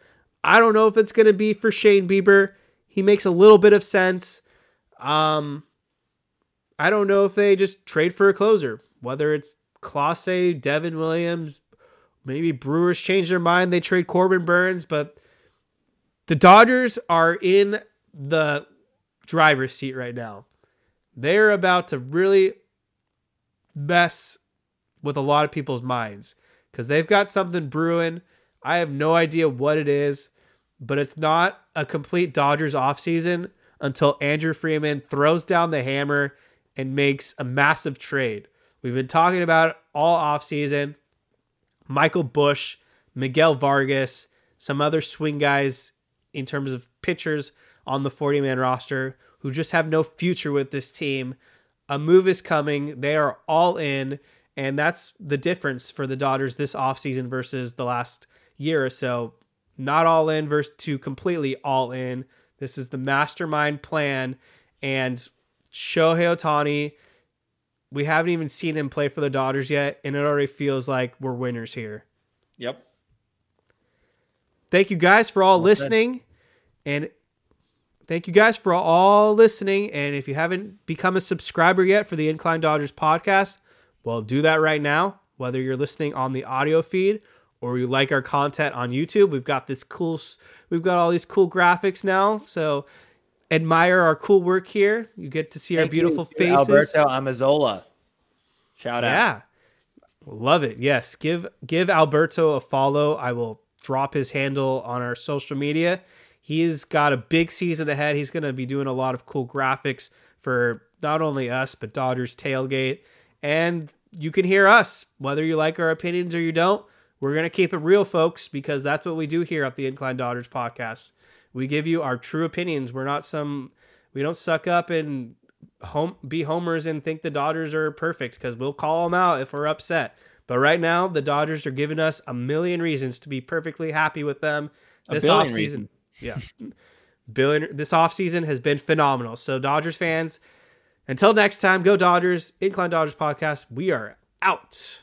E: I don't know if it's going to be for Shane Bieber. He makes a little bit of sense. Um, I don't know if they just trade for a closer, whether it's Clase, Devin Williams, maybe Brewers change their mind. They trade Corbin Burnes, but the Dodgers are in the driver's seat right now. They're about to really mess with a lot of people's minds because they've got something brewing. I have no idea what it is, but it's not a complete Dodgers offseason until Andrew Friedman throws down the hammer and makes a massive trade. We've been talking about it all offseason. Michael Busch, Miguel Vargas, some other swing guys in terms of pitchers on the 40 man roster who just have no future with this team. A move is coming. They are all in. And that's the difference for the Dodgers this offseason versus the last year or so. Not all in versus to completely all in. This is the mastermind plan. And Shohei Ohtani, we haven't even seen him play for the Dodgers yet. And it already feels like we're winners here.
F: Yep.
E: Thank you guys for all listening. And thank you guys for all listening. And if you haven't become a subscriber yet for the Incline Dodgers podcast, well, do that right now. Whether you're listening on the audio feed or you like our content on YouTube, we've got this cool, we've got all these cool graphics now. So admire our cool work here. You get to see our
F: Thank you
E: beautiful
F: to
E: faces.
F: Alberto Amazola. Shout out.
E: Yeah. Love it. Yes. Give give Alberto a follow. I will drop his handle on our social media. He's got a big season ahead. He's going to be doing a lot of cool graphics for not only us, but Dodgers Tailgate. And you can hear us, whether you like our opinions or you don't. We're going to keep it real, folks, because that's what we do here at the Incline Dodgers podcast. We give you our true opinions. We're not some, we don't suck up and home be homers and think the Dodgers are perfect because we'll call them out if we're upset. But right now, the Dodgers are giving us a million reasons to be perfectly happy with them this offseason.
F: reasons.
E: Yeah. billion this offseason has been phenomenal. So Dodgers fans, until next time, go Dodgers. Incline Dodgers podcast. We are out.